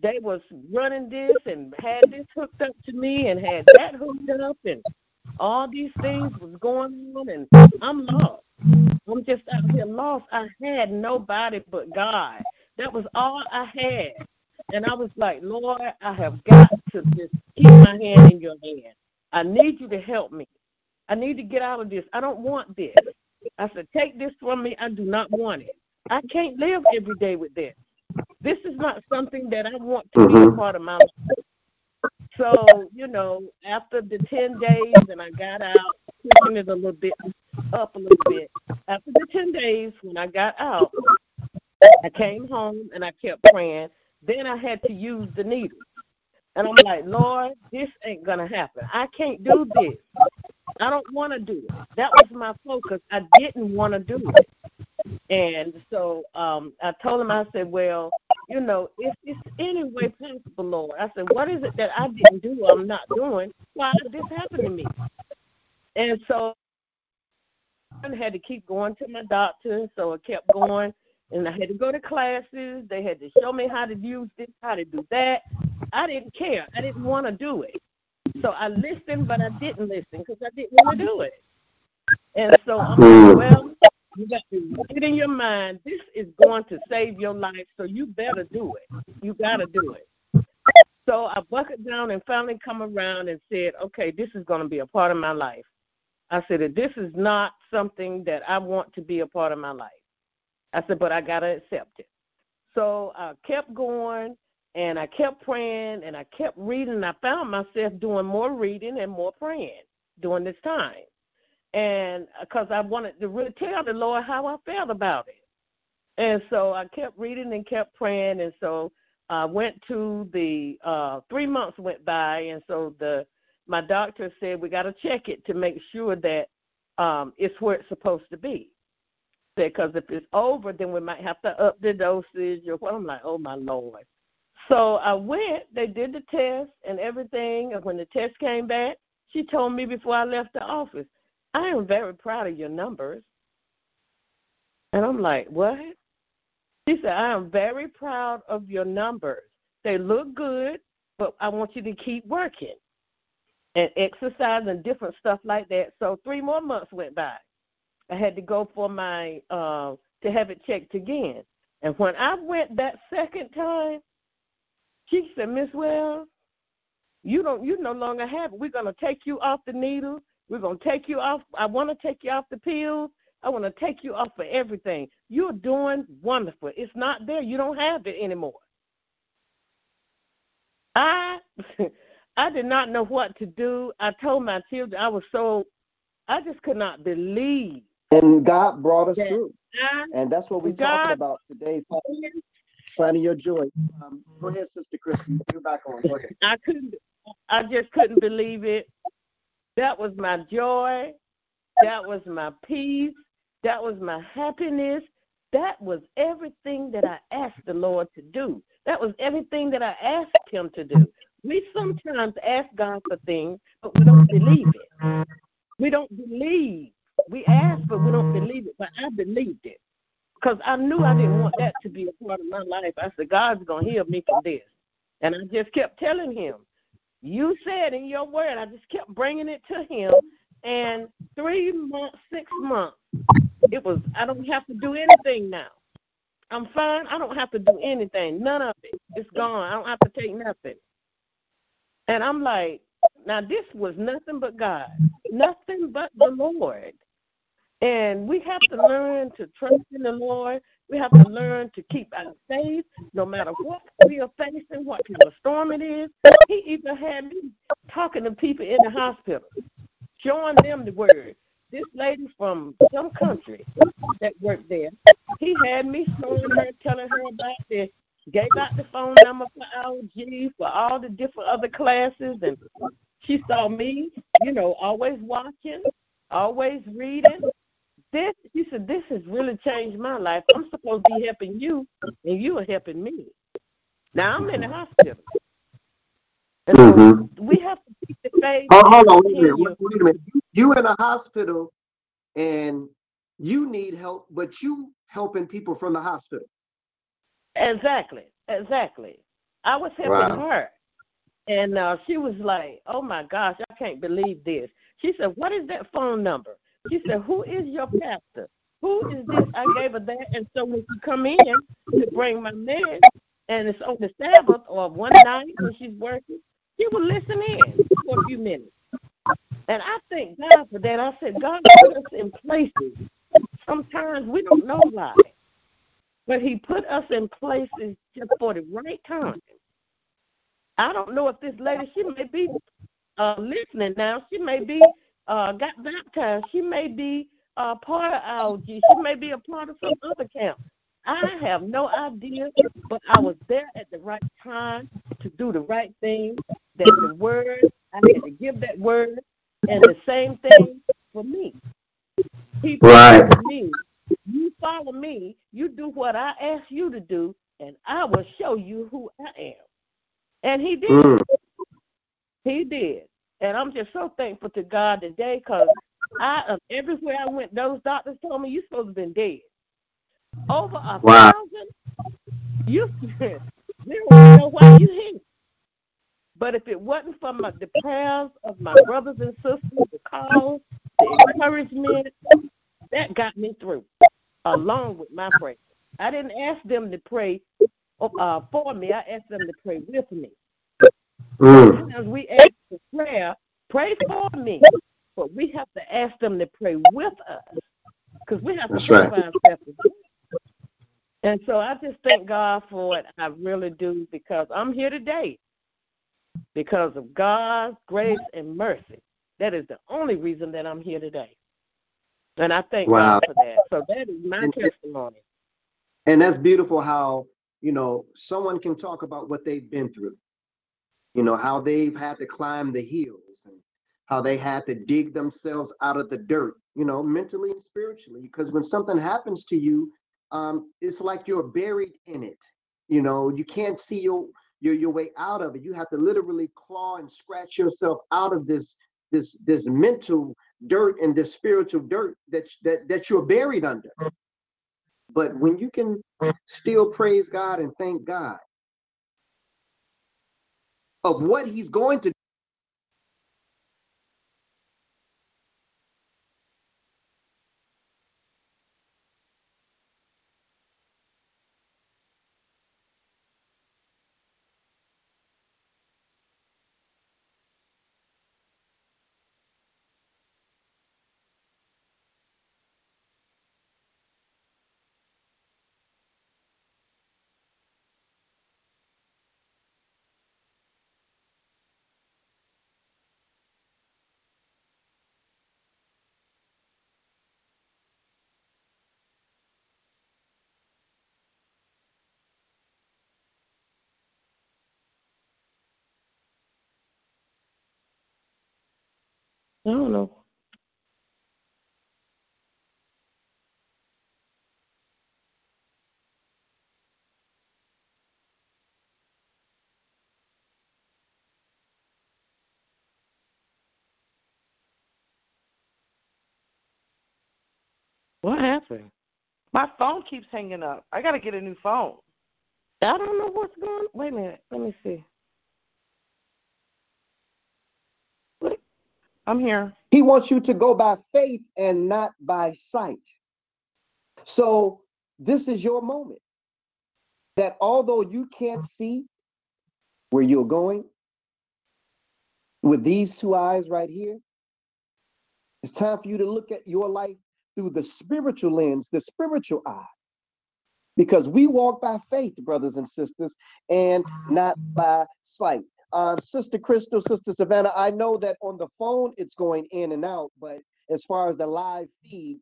they was running this and had this hooked up to me and had that hooked up and all these things was going on and I'm lost. I'm just out here lost. I had nobody but God. That was all I had. And I was like, Lord, I have got to just keep my hand in your hand. I need you to help me. I need to get out of this. I don't want this. I said, take this from me. I do not want it. I can't live every day with this. This is not something that I want to be a Mhm. part of my life. So, you know, after the 10 days and I got out, pushing it a little bit up a little bit. After the 10 days, when I got out, I came home and I kept praying. Then I had to use the needle. And I'm like, Lord, this ain't going to happen. I can't do this. I don't want to do it. That was my focus. I didn't want to do it. And so um, I told him, I said, well, you know, if it's any way possible, Lord, I said, what is it that I didn't do I'm not doing? Why did this happen to me? And so I had to keep going to my doctor, so I kept going. And I had to go to classes. They had to show me how to use this, how to do that. I didn't care. I didn't want to do it. So I listened, but I didn't listen because I didn't want to do it. And so I'm like, hmm. well, you got to get in your mind, this is going to save your life, so you better do it. You got to do it. So I buckled down and finally come around and said, okay, this is going to be a part of my life. I said this is not something that I want to be a part of my life. I said, but I got to accept it. So I kept going and I kept praying and I kept reading. I found myself doing more reading and more praying during this time. And because I wanted to really tell the Lord how I felt about it. And so I kept reading and kept praying. And so I went to the uh, three months went by. And so the my doctor said we got to check it to make sure that um, it's where it's supposed to be. Because if it's over, then we might have to up the dosage or what. I'm like, oh my lord. So I went. They did the test and everything. And when the test came back, she told me before I left the office, I am very proud of your numbers. And I'm like, what? She said, I am very proud of your numbers. They look good, but I want you to keep working and exercise and different stuff like that. So three more months went by. I had to go for my uh, to have it checked again. And when I went that second time, she said, Miss Wells, you don't you no longer have it. We're gonna take you off the needle. We're gonna take you off I wanna take you off the pills. I wanna take you off for everything. You're doing wonderful. It's not there. You don't have it anymore. I I did not know what to do. I told my children I was so I just could not believe And God brought us through. I And that's what we're talking about today, finding, finding your joy. Um, go ahead, Sister Christy. You're back on. Go ahead. I couldn't I just couldn't believe it. That was my joy. That was my peace. That was my happiness. That was everything that I asked the Lord to do. That was everything that I asked him to do. We sometimes ask God for things, but we don't believe it. We don't believe. We ask, but we don't believe it. But I believed it because I knew I didn't want that to be a part of my life. I said, God's going to heal me from this. And I just kept telling him, You said in your word, I just kept bringing it to him. And three months, six months, it was, I don't have to do anything now. I'm fine. I don't have to do anything. None of it. It's gone. I don't have to take nothing. And I'm like, now this was nothing but God, nothing but the Lord. And we have to learn to trust in the Lord. We have to learn to keep our faith no matter what we are facing, what kind of storm it is. He even had me talking to people in the hospital, showing them the word. This lady from some country that worked there, he had me showing her, telling her about this, gave out the phone number for LG, for all the different other classes, and she saw me, you know, always watching, always reading. This, she said, this has really changed my life. I'm supposed to be helping you, and you are helping me. Now I'm in the hospital. And Mm-hmm. we have to keep the faith. Oh, hold on, wait a minute, wait, wait a minute. You- You in a hospital and you need help, but you helping people from the hospital. Exactly, exactly. I was helping Wow. her, and uh, she was like, "Oh my gosh, I can't believe this." She said, "What is that phone number?" She said, "Who is your pastor? Who is this?" I gave her that, and so when she come in to bring my meds, and it's on the Sabbath or one night when she's working, she will listen in for a few minutes. And I thank God for that. I said, God put us in places. Sometimes we don't know why. But he put us in places just for the right time. I don't know if this lady, she may be uh, listening now. She may be uh, got baptized. She may be uh, part of IOG. She may be a part of some other camp. I have no idea, but I was there at the right time to do the right thing. That the word, I had to give that word, and the same thing for me. He Right. me, you follow me, you do what I ask you to do, and I will show you who I am. And he did. Mm. He did. And I'm just so thankful to God today because I uh, everywhere I went, those doctors told me you're supposed to have been dead. Over a Wow. thousand, you don't know why you here. But if it wasn't for my, the prayers of my brothers and sisters, the calls, the encouragement, that got me through, along with my prayer. I didn't ask them to pray uh, for me. I asked them to pray with me. Mm. Sometimes we ask prayer, pray for me, but we have to ask them to pray with us because we have to That's pray right. for ourselves. And so I just thank God for it. I really do because I'm here today because of God's grace and mercy. That is the only reason that I'm here today. And I thank Wow. God for that. So that is my And- testimony. And that's beautiful how, you know, someone can talk about what they've been through. You know, how they've had to climb the hills and how they had to dig themselves out of the dirt, you know, mentally and spiritually. Because when something happens to you, um, it's like you're buried in it. You know, you can't see your your your way out of it. You have to literally claw and scratch yourself out of this this this mental dirt and this spiritual dirt that that that you're buried under. But when you can still praise God and thank God of what He's going to I don't know. What happened? My phone keeps hanging up. I got to get a new phone. I don't know what's going Wait a minute. Let me see. I'm here. He wants you to go by faith and not by sight. So this is your moment. That although you can't see where you're going with these two eyes right here, it's time for you to look at your life through the spiritual lens, the spiritual eye. Because we walk by faith, brothers and sisters, and not by sight. Um, Sister Crystal, Sister Savannah, I know that on the phone it's going in and out, but as far as the live feed,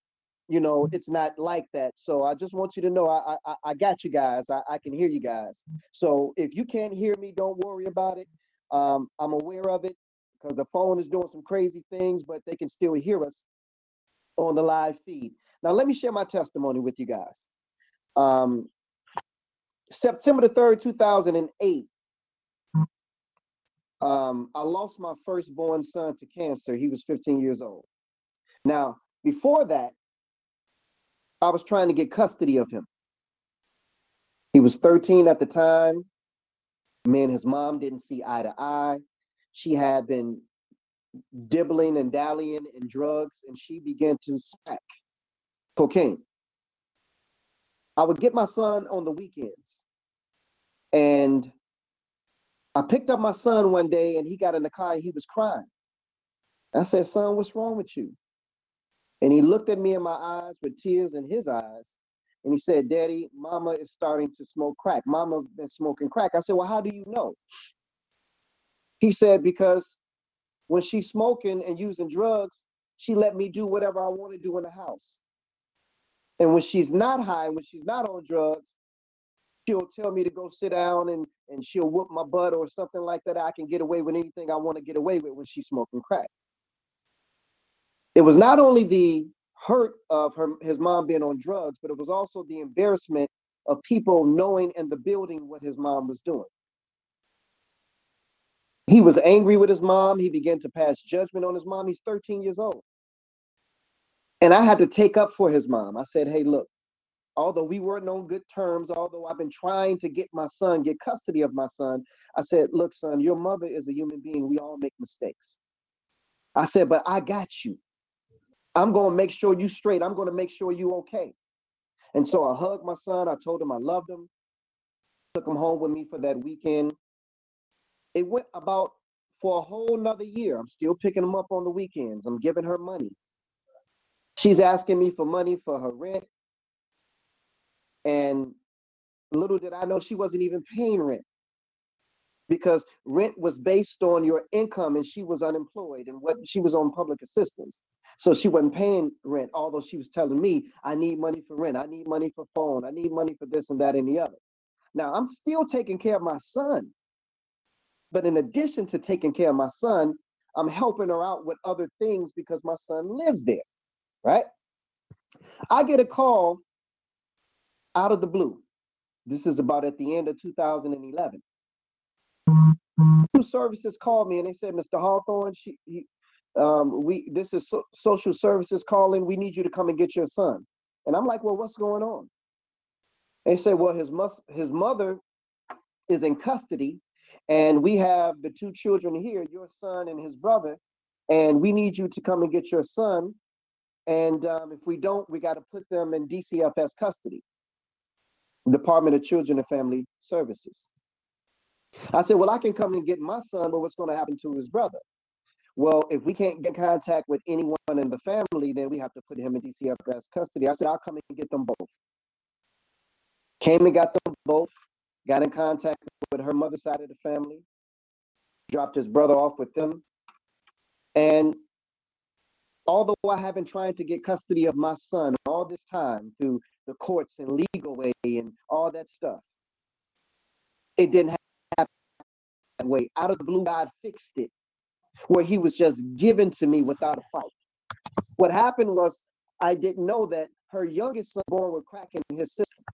you know, it's not like that. So I just want you to know I I, I got you guys. I, I can hear you guys. So if you can't hear me, don't worry about it. Um, I'm aware of it because the phone is doing some crazy things, but they can still hear us. on the live feed. Now, let me share my testimony with you guys. Um, September the 3rd, 2008, um, I lost my firstborn son to cancer. He was 15 years old. Now, before that, I was trying to get custody of him. He was 13 at the time. Me and his mom didn't see eye to eye. She had been dibbling and dallying in drugs, and she began to smack cocaine. I would get my son on the weekends, and I picked up my son one day, and he got in the car and he was crying. I said, "Son, what's wrong with you?" And he looked at me in my eyes with tears in his eyes, and he said, Daddy, mama is starting to smoke crack. Mama been smoking crack. I said, Well, how do you know? He said, Because when she's smoking and using drugs, she let me do whatever I want to do in the house. And when she's not high, when she's not on drugs, she'll tell me to go sit down and, and she'll whoop my butt or something like that. I can get away with anything I want to get away with when she's smoking crack. It was not only the hurt of her his mom being on drugs, but it was also the embarrassment of people knowing in the building what his mom was doing. He was angry with his mom. He began to pass judgment on his mom. He's 13 years old. And I had to take up for his mom. I said, hey, look, although we weren't on good terms, although I've been trying to get my son, get custody of my son, I said, look, son, your mother is a human being. We all make mistakes. I said, but I got you. I'm going to make sure you straight. I'm going to make sure you okay. And so I hugged my son. I told him I loved him. Took him home with me for that weekend it went about for a whole nother year. I'm still picking him up on the weekends. I'm giving her money. She's asking me for money for her rent. And little did I know she wasn't even paying rent because rent was based on your income and she was unemployed and what she was on public assistance. So she wasn't paying rent, although she was telling me, I need money for rent, I need money for phone, I need money for this and that and the other. Now I'm still taking care of my son. But in addition to taking care of my son, I'm helping her out with other things because my son lives there, right? I get a call out of the blue. This is about at the end of 2011. Two services called me and they said, Mr. Hawthorne, she, he, um, we this is so, social services calling. We need you to come and get your son. And I'm like, well, what's going on? They said, well, his mus- his mother is in custody and we have the two children here, your son and his brother, and we need you to come and get your son. And um, if we don't, we got to put them in DCFS custody, Department of Children and Family Services. I said, Well, I can come and get my son, but what's going to happen to his brother? Well, if we can't get contact with anyone in the family, then we have to put him in DCFS custody. I said, I'll come and get them both. Came and got them both got in contact with her mother's side of the family, dropped his brother off with them. And although I have been trying to get custody of my son all this time through the courts and legal way and all that stuff, it didn't happen that way. Out of the blue, God fixed it, where he was just given to me without a fight. What happened was I didn't know that her youngest son born with crack in his system.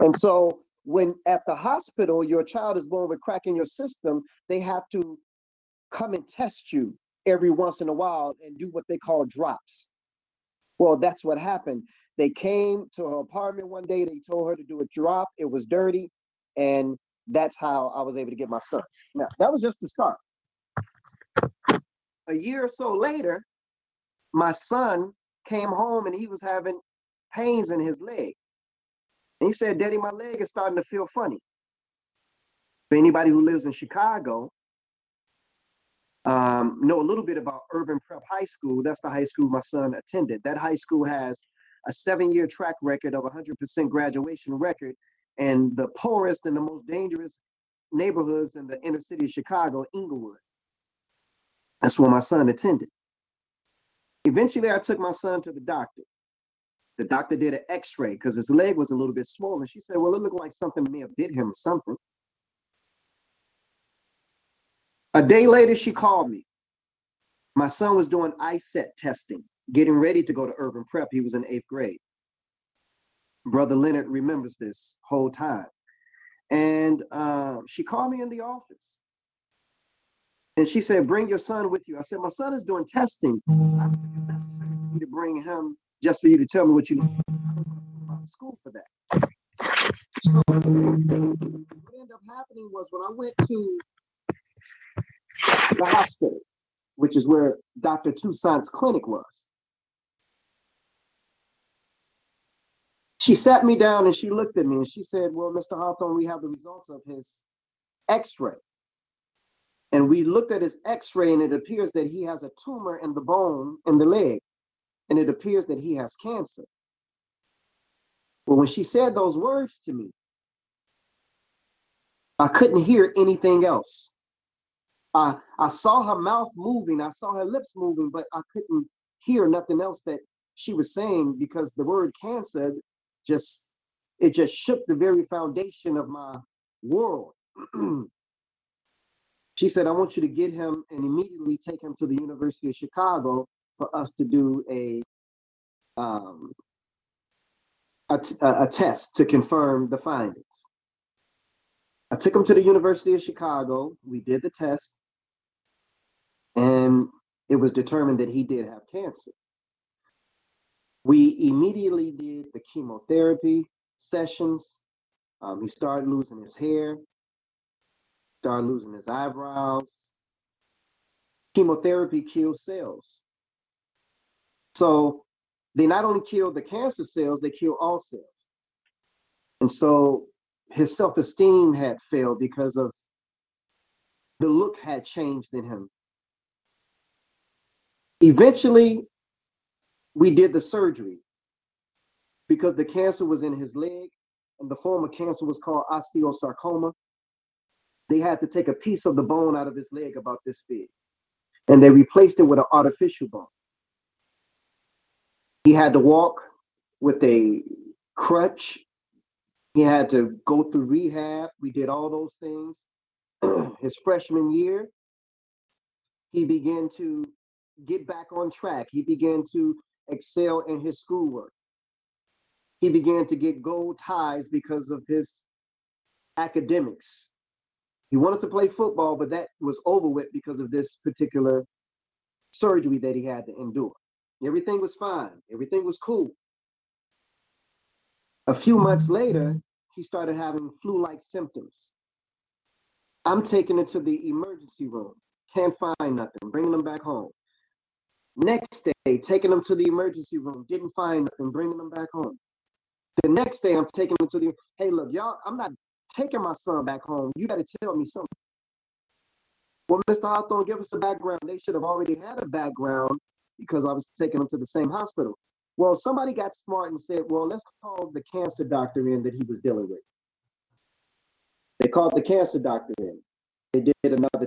And so when at the hospital your child is born with crack in your system, they have to come and test you every once in a while and do what they call drops. Well, that's what happened. They came to her apartment one day, they told her to do a drop, it was dirty, and that's how I was able to get my son. Now, that was just the start. A year or so later, my son came home and he was having pains in his leg. And he said, Daddy, my leg is starting to feel funny. For anybody who lives in Chicago, um, know a little bit about Urban Prep High School. That's the high school my son attended. That high school has a seven-year track record of 100% graduation record, and the poorest and the most dangerous neighborhoods in the inner city of Chicago, Englewood. That's where my son attended. Eventually, I took my son to the doctor. The doctor did an x-ray because his leg was a little bit swollen. She said, well, it looked like something may have bit him or something. A day later, she called me. My son was doing ISAT testing. Getting ready to go to urban prep. He was in eighth grade. Brother Leonard remembers this whole time. And uh, she called me in the office. And she said, Bring your son with you. I said, My son is doing testing. I don't think it's necessary for to bring him just for you to tell me what you need. school for that. So what ended up happening was when I went to the hospital, which is where Dr. Toussaint's clinic was. She sat me down and she looked at me and she said, Well, Mr. Hawthorne, we have the results of his x ray. And we looked at his x ray and it appears that he has a tumor in the bone in the leg. And it appears that he has cancer. Well, when she said those words to me, I couldn't hear anything else. I, I saw her mouth moving, I saw her lips moving, but I couldn't hear nothing else that she was saying because the word cancer just it just shook the very foundation of my world. she said, I want you to get him and immediately take him to the University of Chicago for us to do a um, a, a, test to confirm the findings. I took him to the University of Chicago. We did the test, and it was determined that he did have cancer. We immediately did the chemotherapy sessions. Um, he started losing his hair, started losing his eyebrows. Chemotherapy kills cells. So they not only kill the cancer cells, they kill all cells. And so his self-esteem had failed because of the look had changed in him. Eventually, we did the surgery because the cancer was in his leg and the form of cancer was called osteosarcoma. They had to take a piece of the bone out of his leg about this big and they replaced it with an artificial bone. He had to walk with a crutch. He had to go through rehab. We did all those things. his freshman year, he began to get back on track. He began to excel in his schoolwork. He began to get gold ties because of his academics. He wanted to play football, but that was over with because of this particular surgery that he had to endure. Everything was fine, everything was cool. A few months later, he started having flu like symptoms. I'm taking him to the emergency room, can't find nothing, bringing him back home. Next day, taking them to the emergency room, didn't find bringing them back home. The next day, I'm taking them to the, hey, look, y'all, I'm not taking my son back home. You got to tell me something. Well, Mr. Hawthorne, give us a background. They should have already had a background because I was taking them to the same hospital. Well, somebody got smart and said, well, let's call the cancer doctor in that he was dealing with. They called the cancer doctor in. They did another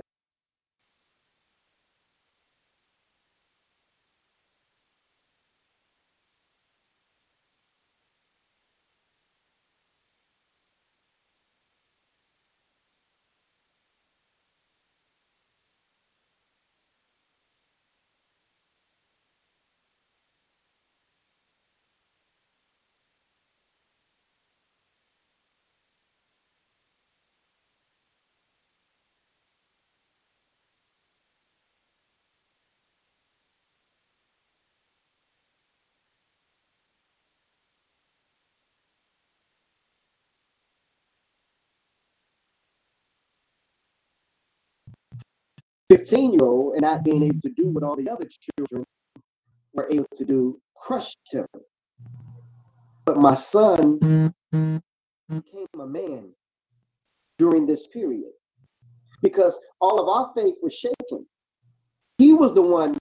15 year old and not being able to do what all the other children were able to do crushed him. But my son became a man during this period because all of our faith was shaken. He was the one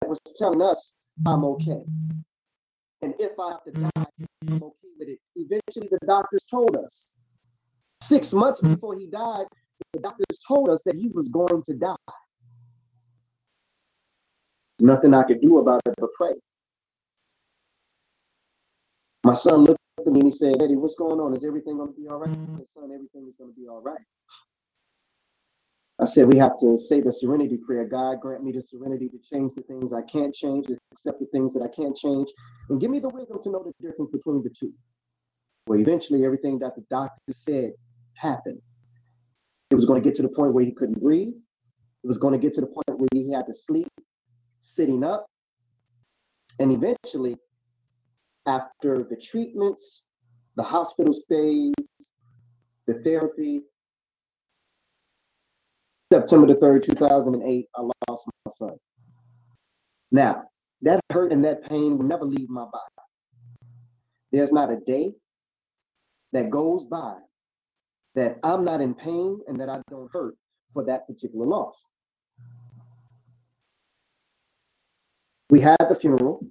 that was telling us, I'm okay. And if I have to die, I'm okay with it. Eventually, the doctors told us. Six months before he died, the doctors told us that he was going to die. Nothing I could do about it but pray. My son looked at me and he said, Eddie, what's going on? Is everything going to be all right? Said, son, everything is going to be all right. I said we have to say the serenity prayer. God grant me the serenity to change the things I can't change, to accept the things that I can't change, and give me the wisdom to know the difference between the two. Well, eventually everything that the doctor said happened. It was going to get to the point where he couldn't breathe. It was going to get to the point where he had to sleep sitting up. And eventually, after the treatments, the hospital stays, the therapy, September the 3rd, 2008, I lost my son. Now, that hurt and that pain will never leave my body. There's not a day that goes by that I'm not in pain and that I don't hurt for that particular loss. We had the funeral.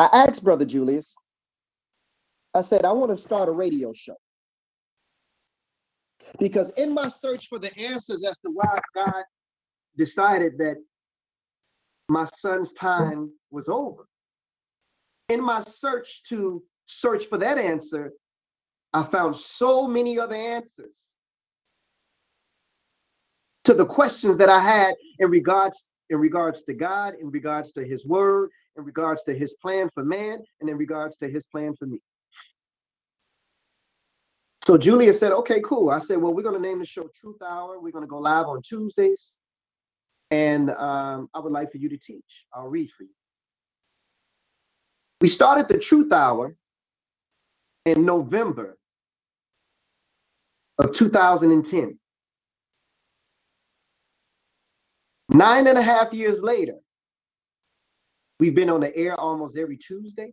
I asked Brother Julius, I said, I want to start a radio show. Because in my search for the answers as to why God decided that my son's time was over, in my search to search for that answer, I found so many other answers to the questions that I had in regards in regards to God, in regards to his word, in regards to his plan for man, and in regards to his plan for me. So Julius said, okay, cool. I said, well, we're going to name the show Truth Hour. We're going to go live on Tuesdays. And um, I would like for you to teach. I'll read for you. We started the Truth Hour in November of 2010. Nine and a half years later, we've been on the air almost every Tuesday.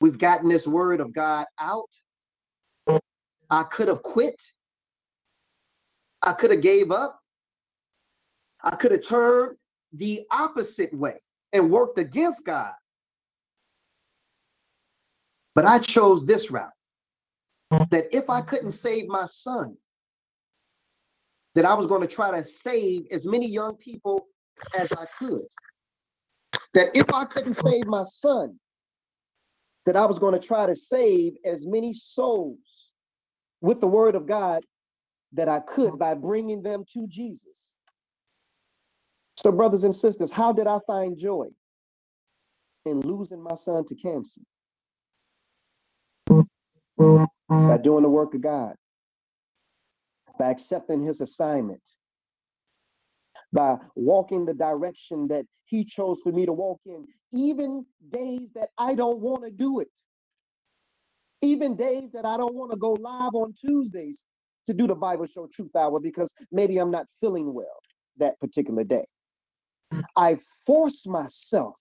We've gotten this word of God out. I could have quit. I could have gave up. I could have turned the opposite way and worked against God. But I chose this route that if I couldn't save my son, that I was going to try to save as many young people as I could. That if I couldn't save my son, that I was going to try to save as many souls with the word of God that I could by bringing them to Jesus. So, brothers and sisters, how did I find joy in losing my son to cancer? By doing the work of God by accepting his assignment, by walking the direction that he chose for me to walk in, even days that I don't want to do it. Even days that I don't want to go live on Tuesdays to do the Bible Show Truth Hour because maybe I'm not feeling well that particular day. I force myself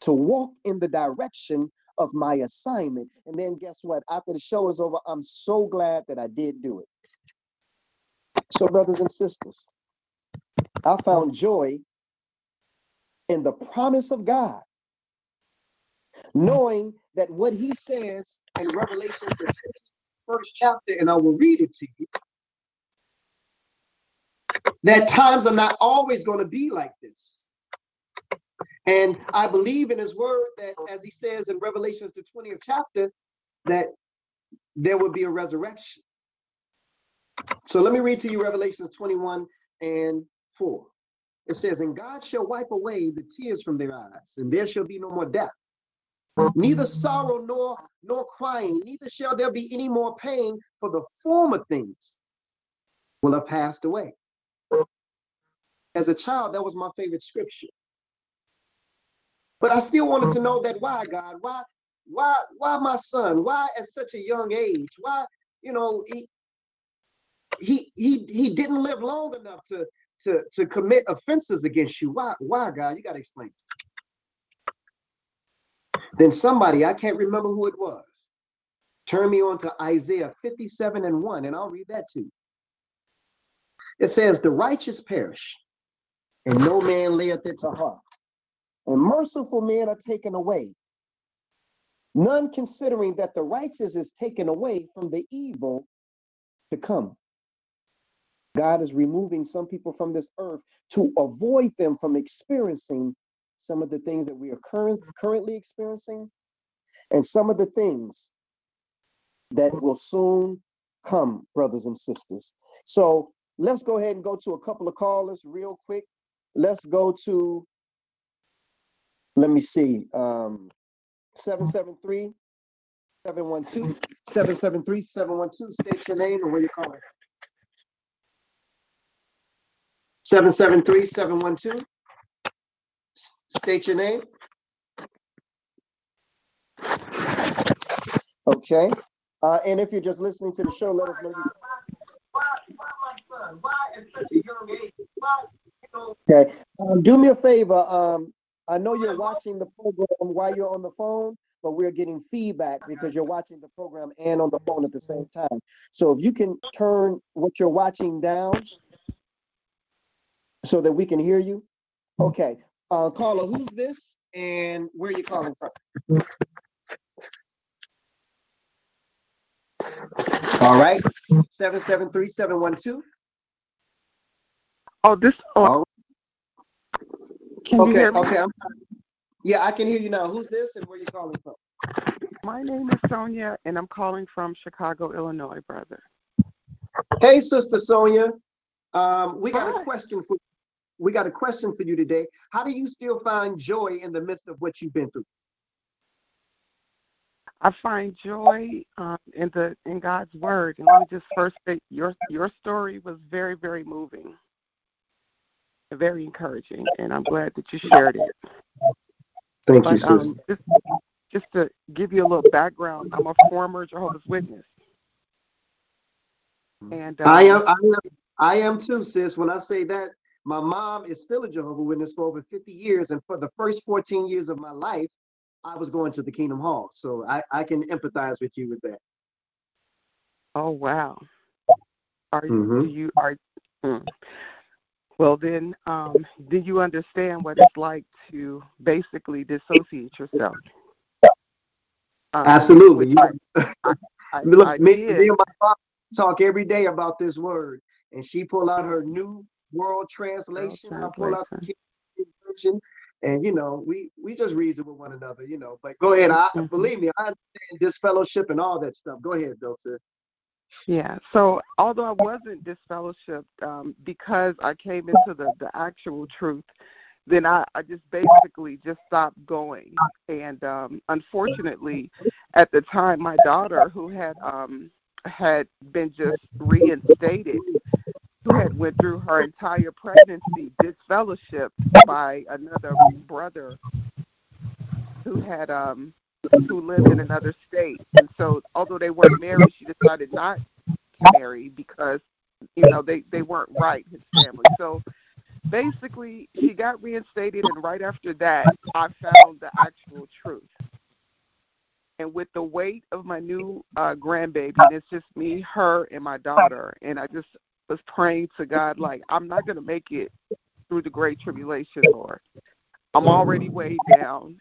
to walk in the direction of my assignment. And then guess what? After the show is over, I'm so glad that I did do it. So, brothers and sisters, I found joy in the promise of God, knowing that what he says in Revelation, the first chapter, and I will read it to you, that times are not always going to be like this. And I believe in his word that, as he says in Revelations, the 20th chapter, that there will be a resurrection. So let me read to you Revelation 21 and 4. It says, And God shall wipe away the tears from their eyes, and there shall be no more death, neither sorrow nor nor crying, neither shall there be any more pain, for the former things will have passed away. As a child, that was my favorite scripture. But I still wanted to know that why, God, why, why, why my son? Why at such a young age? Why, you know, he he he didn't live long enough to to to commit offenses against you. Why, why, God? You got to explain. Then somebody, I can't remember who it was, turn me on to Isaiah 57 and 1, and I'll read that to you. It says, The righteous perish, and no man layeth it to heart and merciful men are taken away. None considering that the righteous is taken away from the evil to come. God is removing some people from this earth to avoid them from experiencing some of the things that we are current, currently experiencing and some of the things that will soon come, brothers and sisters. So let's go ahead and go to a couple of callers real quick. Let's go to let me see. Um, 773 712 773 712. State your name and where you're calling. 773 712. State your name. Okay. Uh, and if you're just listening to the show, let us know you. Okay. Um, do me a favor. Um, I know you're watching the program while you're on the phone, but we're getting feedback because you're watching the program and on the phone at the same time. So if you can turn what you're watching down so that we can hear you. Okay. Uh, caller, who's this and where are you calling from? All right. 773 712. Oh, this. Oh, can okay, you hear me? okay. I'm, yeah, I can hear you now. Who's this and where are you calling from? My name is Sonia, and I'm calling from Chicago, Illinois, brother. Hey, Sister Sonia. Um, we got Hi. a question for we got a question for you today. How do you still find joy in the midst of what you've been through? I find joy um, in the in God's word. And let me just first say your your story was very very moving very encouraging, and I'm glad that you shared it. Thank but, you, sis. Um, just, just to give you a little background, I'm a former Jehovah's Witness. And um, I am, I am, I am too, sis. When I say that, my mom is still a Jehovah's Witness for over 50 years, and for the first 14 years of my life, I was going to the Kingdom Hall. So I, I can empathize with you with that. Oh wow. Are you, mm-hmm. you are mm. Well, then, um, do you understand what it's like to basically dissociate yourself? Um, Absolutely. I, I, Look, I me, me and my mom talk every day about this word, and she pull out her new world translation. World I pull out the King version, and you know, we we just reason with one another, you know. But go ahead, I mm-hmm. believe me, I understand this fellowship and all that stuff. Go ahead, though, sir. Yeah. So although I wasn't disfellowshipped, um, because I came into the, the actual truth, then I, I just basically just stopped going. And um, unfortunately, at the time, my daughter, who had um, had been just reinstated, who had went through her entire pregnancy disfellowshipped by another brother who had um who lived in another state. And so, although they weren't married, she decided not to marry because, you know, they, they weren't right, his family. So basically, she got reinstated, and right after that, I found the actual truth. And with the weight of my new uh, grandbaby, and it's just me, her, and my daughter. And I just was praying to God, like, I'm not going to make it through the great tribulation, Lord. I'm already way down,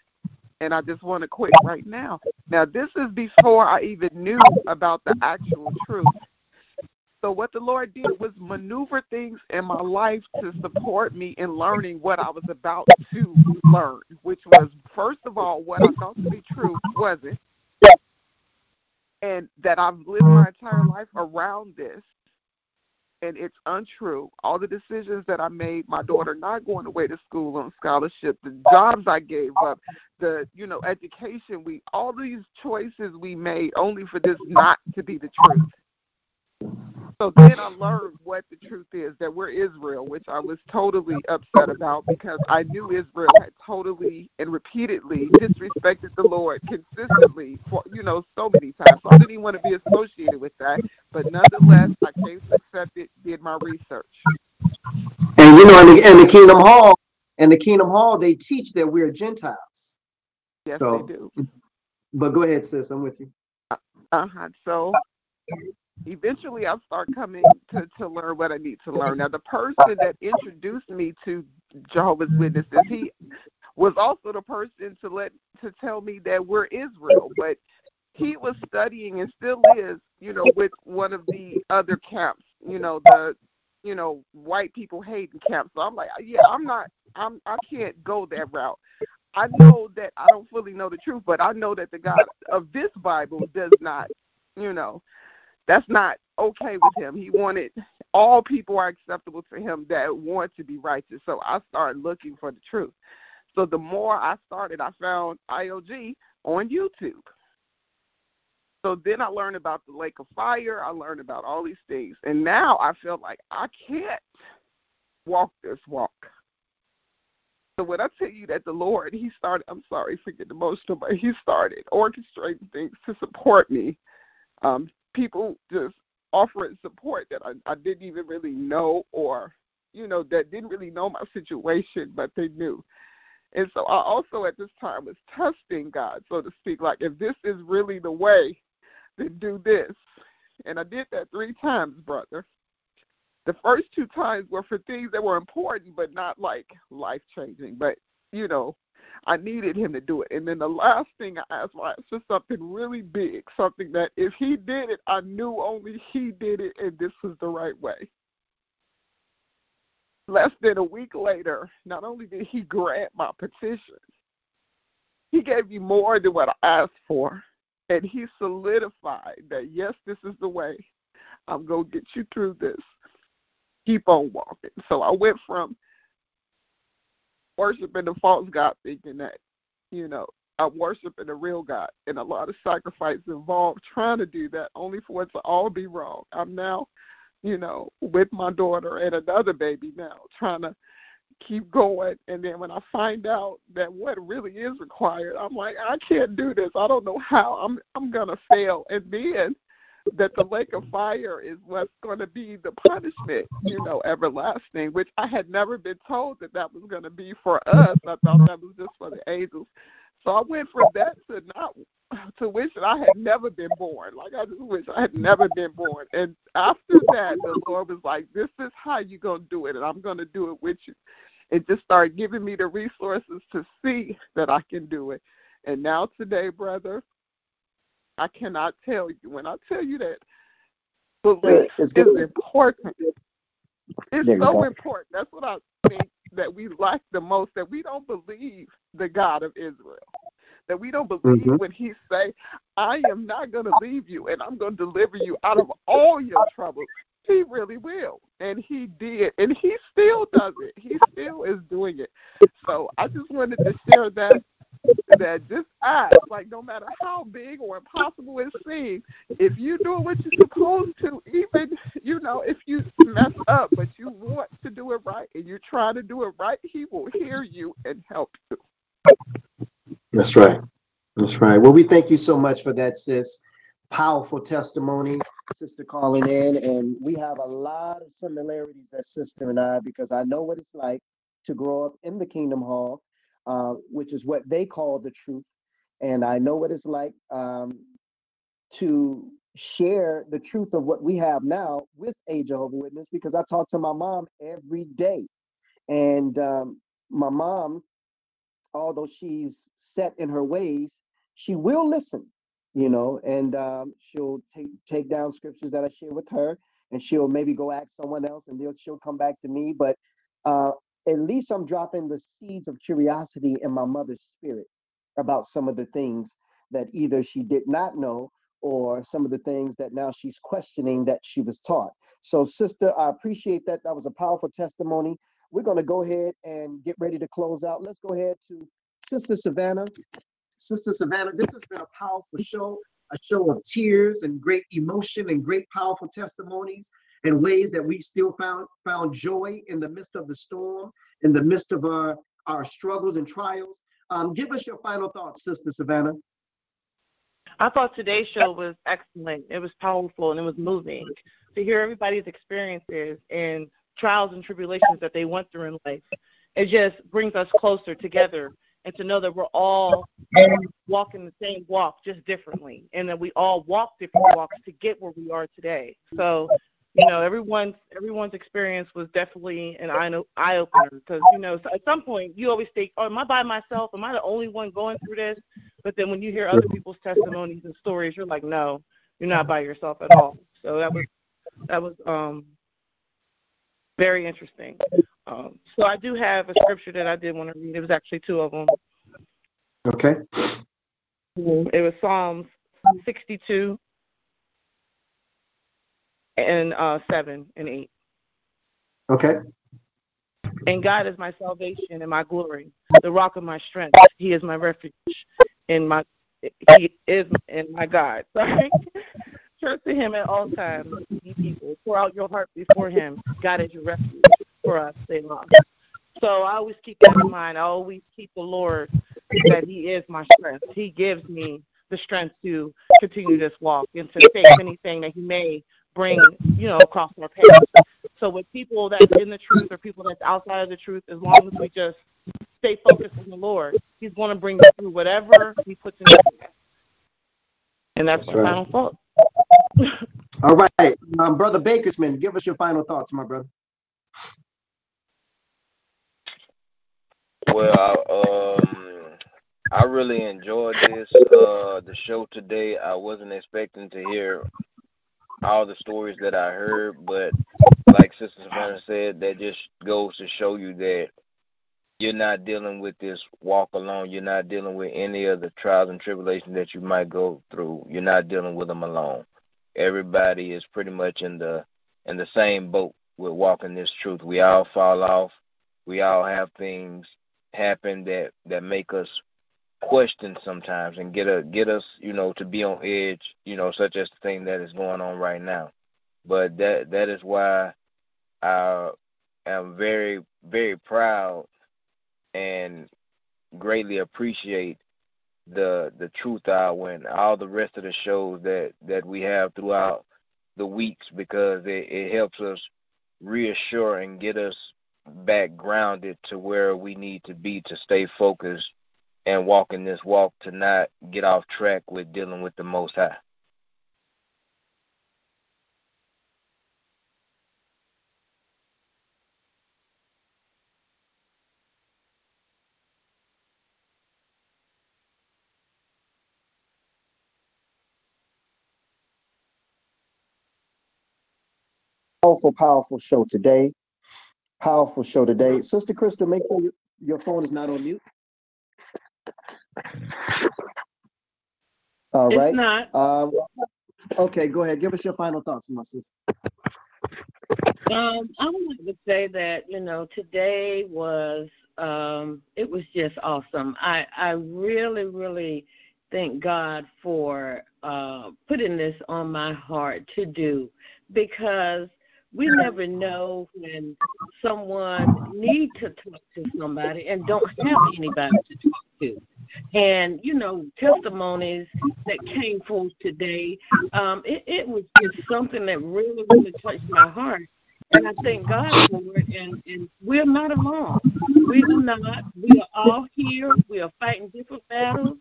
and I just want to quit right now. Now, this is before I even knew about the actual truth. So, what the Lord did was maneuver things in my life to support me in learning what I was about to learn, which was, first of all, what I thought to be true wasn't, and that I've lived my entire life around this and it's untrue. All the decisions that I made, my daughter not going away to school on scholarship, the jobs I gave up, the you know education we, all these choices we made only for this not to be the truth. So then I learned what the truth is that we're Israel, which I was totally upset about because I knew Israel had totally and repeatedly disrespected the Lord consistently for you know so many times. So I didn't even want to be associated with that, but nonetheless, I came to accept it, did my research. And you know, in the, in the Kingdom Hall, in the Kingdom Hall, they teach that we're Gentiles. Yes, so, they do. But go ahead, sis. I'm with you. Uh huh. So eventually I'll start coming to, to learn what I need to learn. Now, the person that introduced me to Jehovah's Witnesses, he was also the person to let to tell me that we're Israel, but he was studying and still is, you know, with one of the other camps, you know, the you know, white people hating camp. So I'm like, yeah, I'm not I'm I can't go that route. I know that I don't fully know the truth, but I know that the God of this Bible does not, you know, that's not okay with him. He wanted all people are acceptable to him that want to be righteous. So I started looking for the truth. So the more I started, I found IOG on YouTube. So then I learned about the lake of fire. I learned about all these things. And now I feel like I can't walk this walk. So when I tell you that the Lord, He started, I'm sorry for getting emotional, but He started orchestrating things to support me um, people just offering support that I, I didn't even really know or you know that didn't really know my situation but they knew. And so i also at this time was testing god so to speak like if this is really the way then do this. And i did that three times brother. The first two times were for things that were important but not like life changing but you know I needed him to do it. And then the last thing I asked was for something really big, something that if he did it, I knew only he did it and this was the right way. Less than a week later, not only did he grant my petition, he gave me more than what I asked for. And he solidified that, yes, this is the way. I'm going to get you through this. Keep on walking. So I went from worshiping the false God, thinking that, you know, I'm worshiping the real God, and a lot of sacrifice involved trying to do that, only for it to all be wrong. I'm now, you know, with my daughter and another baby now, trying to keep going. And then when I find out that what really is required, I'm like, I can't do this. I don't know how. I'm I'm gonna fail. And then that the lake of fire is what's going to be the punishment, you know, everlasting, which I had never been told that that was going to be for us. I thought that was just for the angels. So I went from that to not to wish that I had never been born. Like I just wish I had never been born. And after that, the Lord was like, "This is how you're gonna do it, and I'm gonna do it with you." And just started giving me the resources to see that I can do it. And now today, brother, I cannot tell you. When I tell you that belief is important, it's so important. That's what I think that we lack the most. That we don't believe the God of Israel. That we don't believe mm-hmm. when He say, "I am not going to leave you, and I'm going to deliver you out of all your troubles." He really will. And he did. And he still does it. He still is doing it. So I just wanted to share that that just ask, like no matter how big or impossible it seems, if you do what you're supposed to, even you know, if you mess up, but you want to do it right and you're trying to do it right, he will hear you and help you. That's right. That's right. Well, we thank you so much for that, sis. Powerful testimony, sister calling in. And we have a lot of similarities, that sister and I, because I know what it's like to grow up in the Kingdom Hall, uh, which is what they call the truth. And I know what it's like um, to share the truth of what we have now with a Jehovah Witness because I talk to my mom every day. And um, my mom, although she's set in her ways, she will listen, you know, and um, she'll take take down scriptures that I share with her, and she'll maybe go ask someone else, and they'll she'll come back to me. But uh, at least I'm dropping the seeds of curiosity in my mother's spirit about some of the things that either she did not know or some of the things that now she's questioning that she was taught. So, sister, I appreciate that. That was a powerful testimony. We're going to go ahead and get ready to close out. Let's go ahead to Sister Savannah. Sister Savannah, this has been a powerful show, a show of tears and great emotion and great powerful testimonies and ways that we still found found joy in the midst of the storm, in the midst of our, our struggles and trials. Um, give us your final thoughts, Sister Savannah. I thought today's show was excellent. It was powerful and it was moving to hear everybody's experiences and trials and tribulations that they went through in life. It just brings us closer together and to know that we're all walking the same walk just differently and that we all walk different walks to get where we are today. So, you know, everyone's everyone's experience was definitely an eye opener because you know at some point you always think, oh, am I by myself? Am I the only one going through this? But then when you hear other people's testimonies and stories, you're like, no, you're not by yourself at all. So that was that was um very interesting. Um, so I do have a scripture that I did want to read. It was actually two of them. Okay. It was Psalms 62 and uh, 7 and 8. Okay. And God is my salvation and my glory, the rock of my strength. He is my refuge and my He is and my God. Sorry. Trust to Him at all times, you people. Pour out your heart before Him. God is your refuge for us, they love. So I always keep that in mind. I always keep the Lord that He is my strength. He gives me the strength to continue this walk and to face anything that He may bring, you know, across our path. So with people that's in the truth or people that's outside of the truth, as long as we just stay focused on the Lord, He's going to bring us through whatever He puts in our path. And that's, that's my right. final thought. All right, um, brother Bakersman, give us your final thoughts, my brother. Well, um, I really enjoyed this uh the show today. I wasn't expecting to hear all the stories that I heard, but like Sister Savannah said, that just goes to show you that you're not dealing with this walk alone. You're not dealing with any of the trials and tribulations that you might go through. You're not dealing with them alone. Everybody is pretty much in the in the same boat with walking this truth. We all fall off. We all have things happen that that make us question sometimes and get a get us you know to be on edge you know such as the thing that is going on right now. But that that is why i am very very proud and greatly appreciate the the truth hour and all the rest of the shows that that we have throughout the weeks because it, it helps us reassure and get us back grounded to where we need to be to stay focused and walking this walk to not get off track with dealing with the Most High. Powerful, powerful show today. Powerful show today. Sister Crystal, make sure your phone is not on mute. All it's not. Um, okay, go ahead. Give us your final thoughts, my sister. Um, I would like to say that you know today was um, it was just awesome. I I really really thank God for uh, putting this on my heart to do because we never know when someone need to talk to somebody and don't have anybody to talk to. And you know, testimonies that came forth today, um, it, it was just something that really, really touched my heart. And I thank God for it. And, and we're not alone. We are not. We are all here. We are fighting different battles.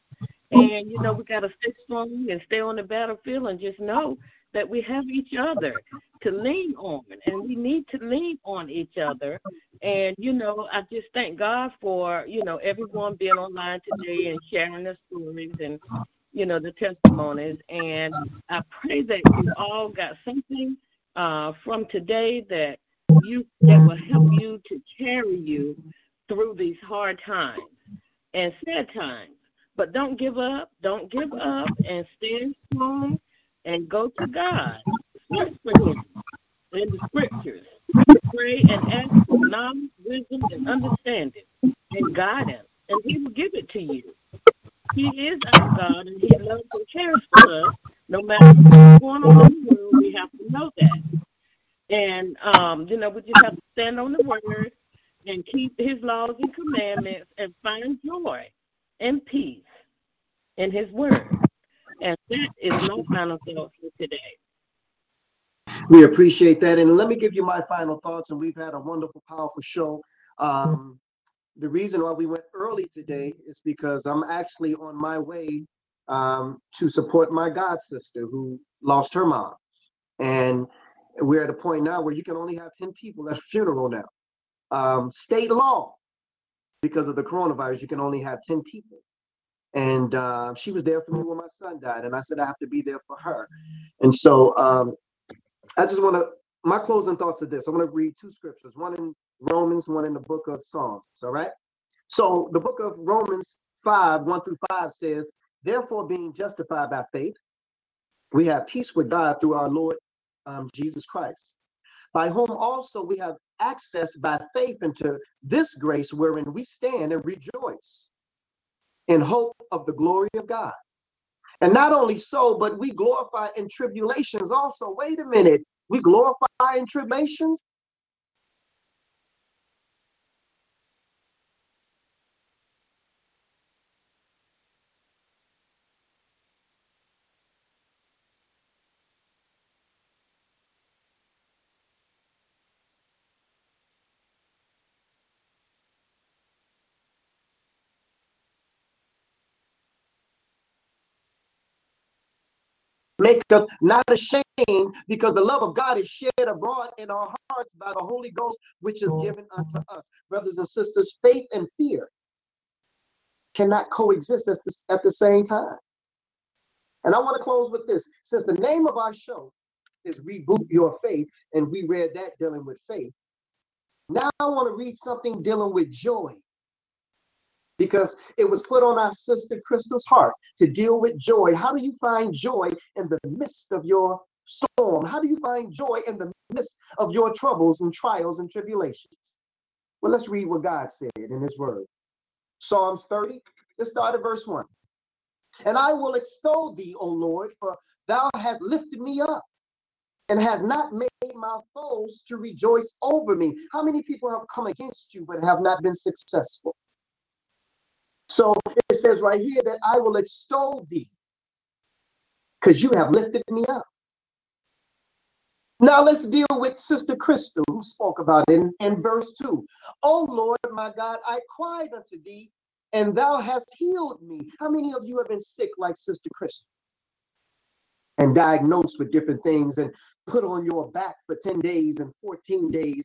And, you know, we got to stay strong and stay on the battlefield and just know that we have each other to lean on. And we need to lean on each other. And, you know, I just thank God for, you know, everyone being online today and sharing their stories and, you know, the testimonies. And I pray that you all got something uh, from today that you that will help you to carry you through these hard times and sad times. But don't give up. Don't give up and stand strong and go to God. In the scriptures. Pray and ask for knowledge, wisdom, and understanding and guidance, and He will give it to you. He is our God, and He loves and cares for us. No matter what's going on in the world, we have to know that. And um, you know, we just have to stand on the word and keep his laws and commandments and find joy and peace in his word. And that is my final thought for today. We appreciate that. And let me give you my final thoughts. And we've had a wonderful, powerful show. Um, the reason why we went early today is because I'm actually on my way um, to support my god sister who lost her mom. And we're at a point now where you can only have 10 people at a funeral now. Um, state law, because of the coronavirus, you can only have 10 people. And uh, she was there for me when my son died. And I said, I have to be there for her. And so um, I just want to, my closing thoughts are this. I want to read two scriptures, one in Romans, one in the book of Psalms. All right. So the book of Romans 5, 1 through 5 says, Therefore, being justified by faith, we have peace with God through our Lord um, Jesus Christ, by whom also we have access by faith into this grace wherein we stand and rejoice in hope of the glory of God. And not only so, but we glorify in tribulations also. Wait a minute. We glorify in tribulations? Make us not ashamed because the love of God is shed abroad in our hearts by the Holy Ghost, which is mm. given unto us. Brothers and sisters, faith and fear cannot coexist at the, at the same time. And I want to close with this. Since the name of our show is Reboot Your Faith, and we read that dealing with faith, now I want to read something dealing with joy because it was put on our sister Crystal's heart to deal with joy. How do you find joy in the midst of your storm? How do you find joy in the midst of your troubles and trials and tribulations? Well, let's read what God said in His Word. Psalms 30, let's start at verse 1. And I will extol thee, O Lord, for thou hast lifted me up and has not made my foes to rejoice over me. How many people have come against you but have not been successful? So it says right here that I will extol thee because you have lifted me up. Now let's deal with Sister Crystal, who spoke about it in, in verse 2. Oh Lord, my God, I cried unto thee, and thou hast healed me. How many of you have been sick like Sister Crystal? And diagnosed with different things and put on your back for 10 days and 14 days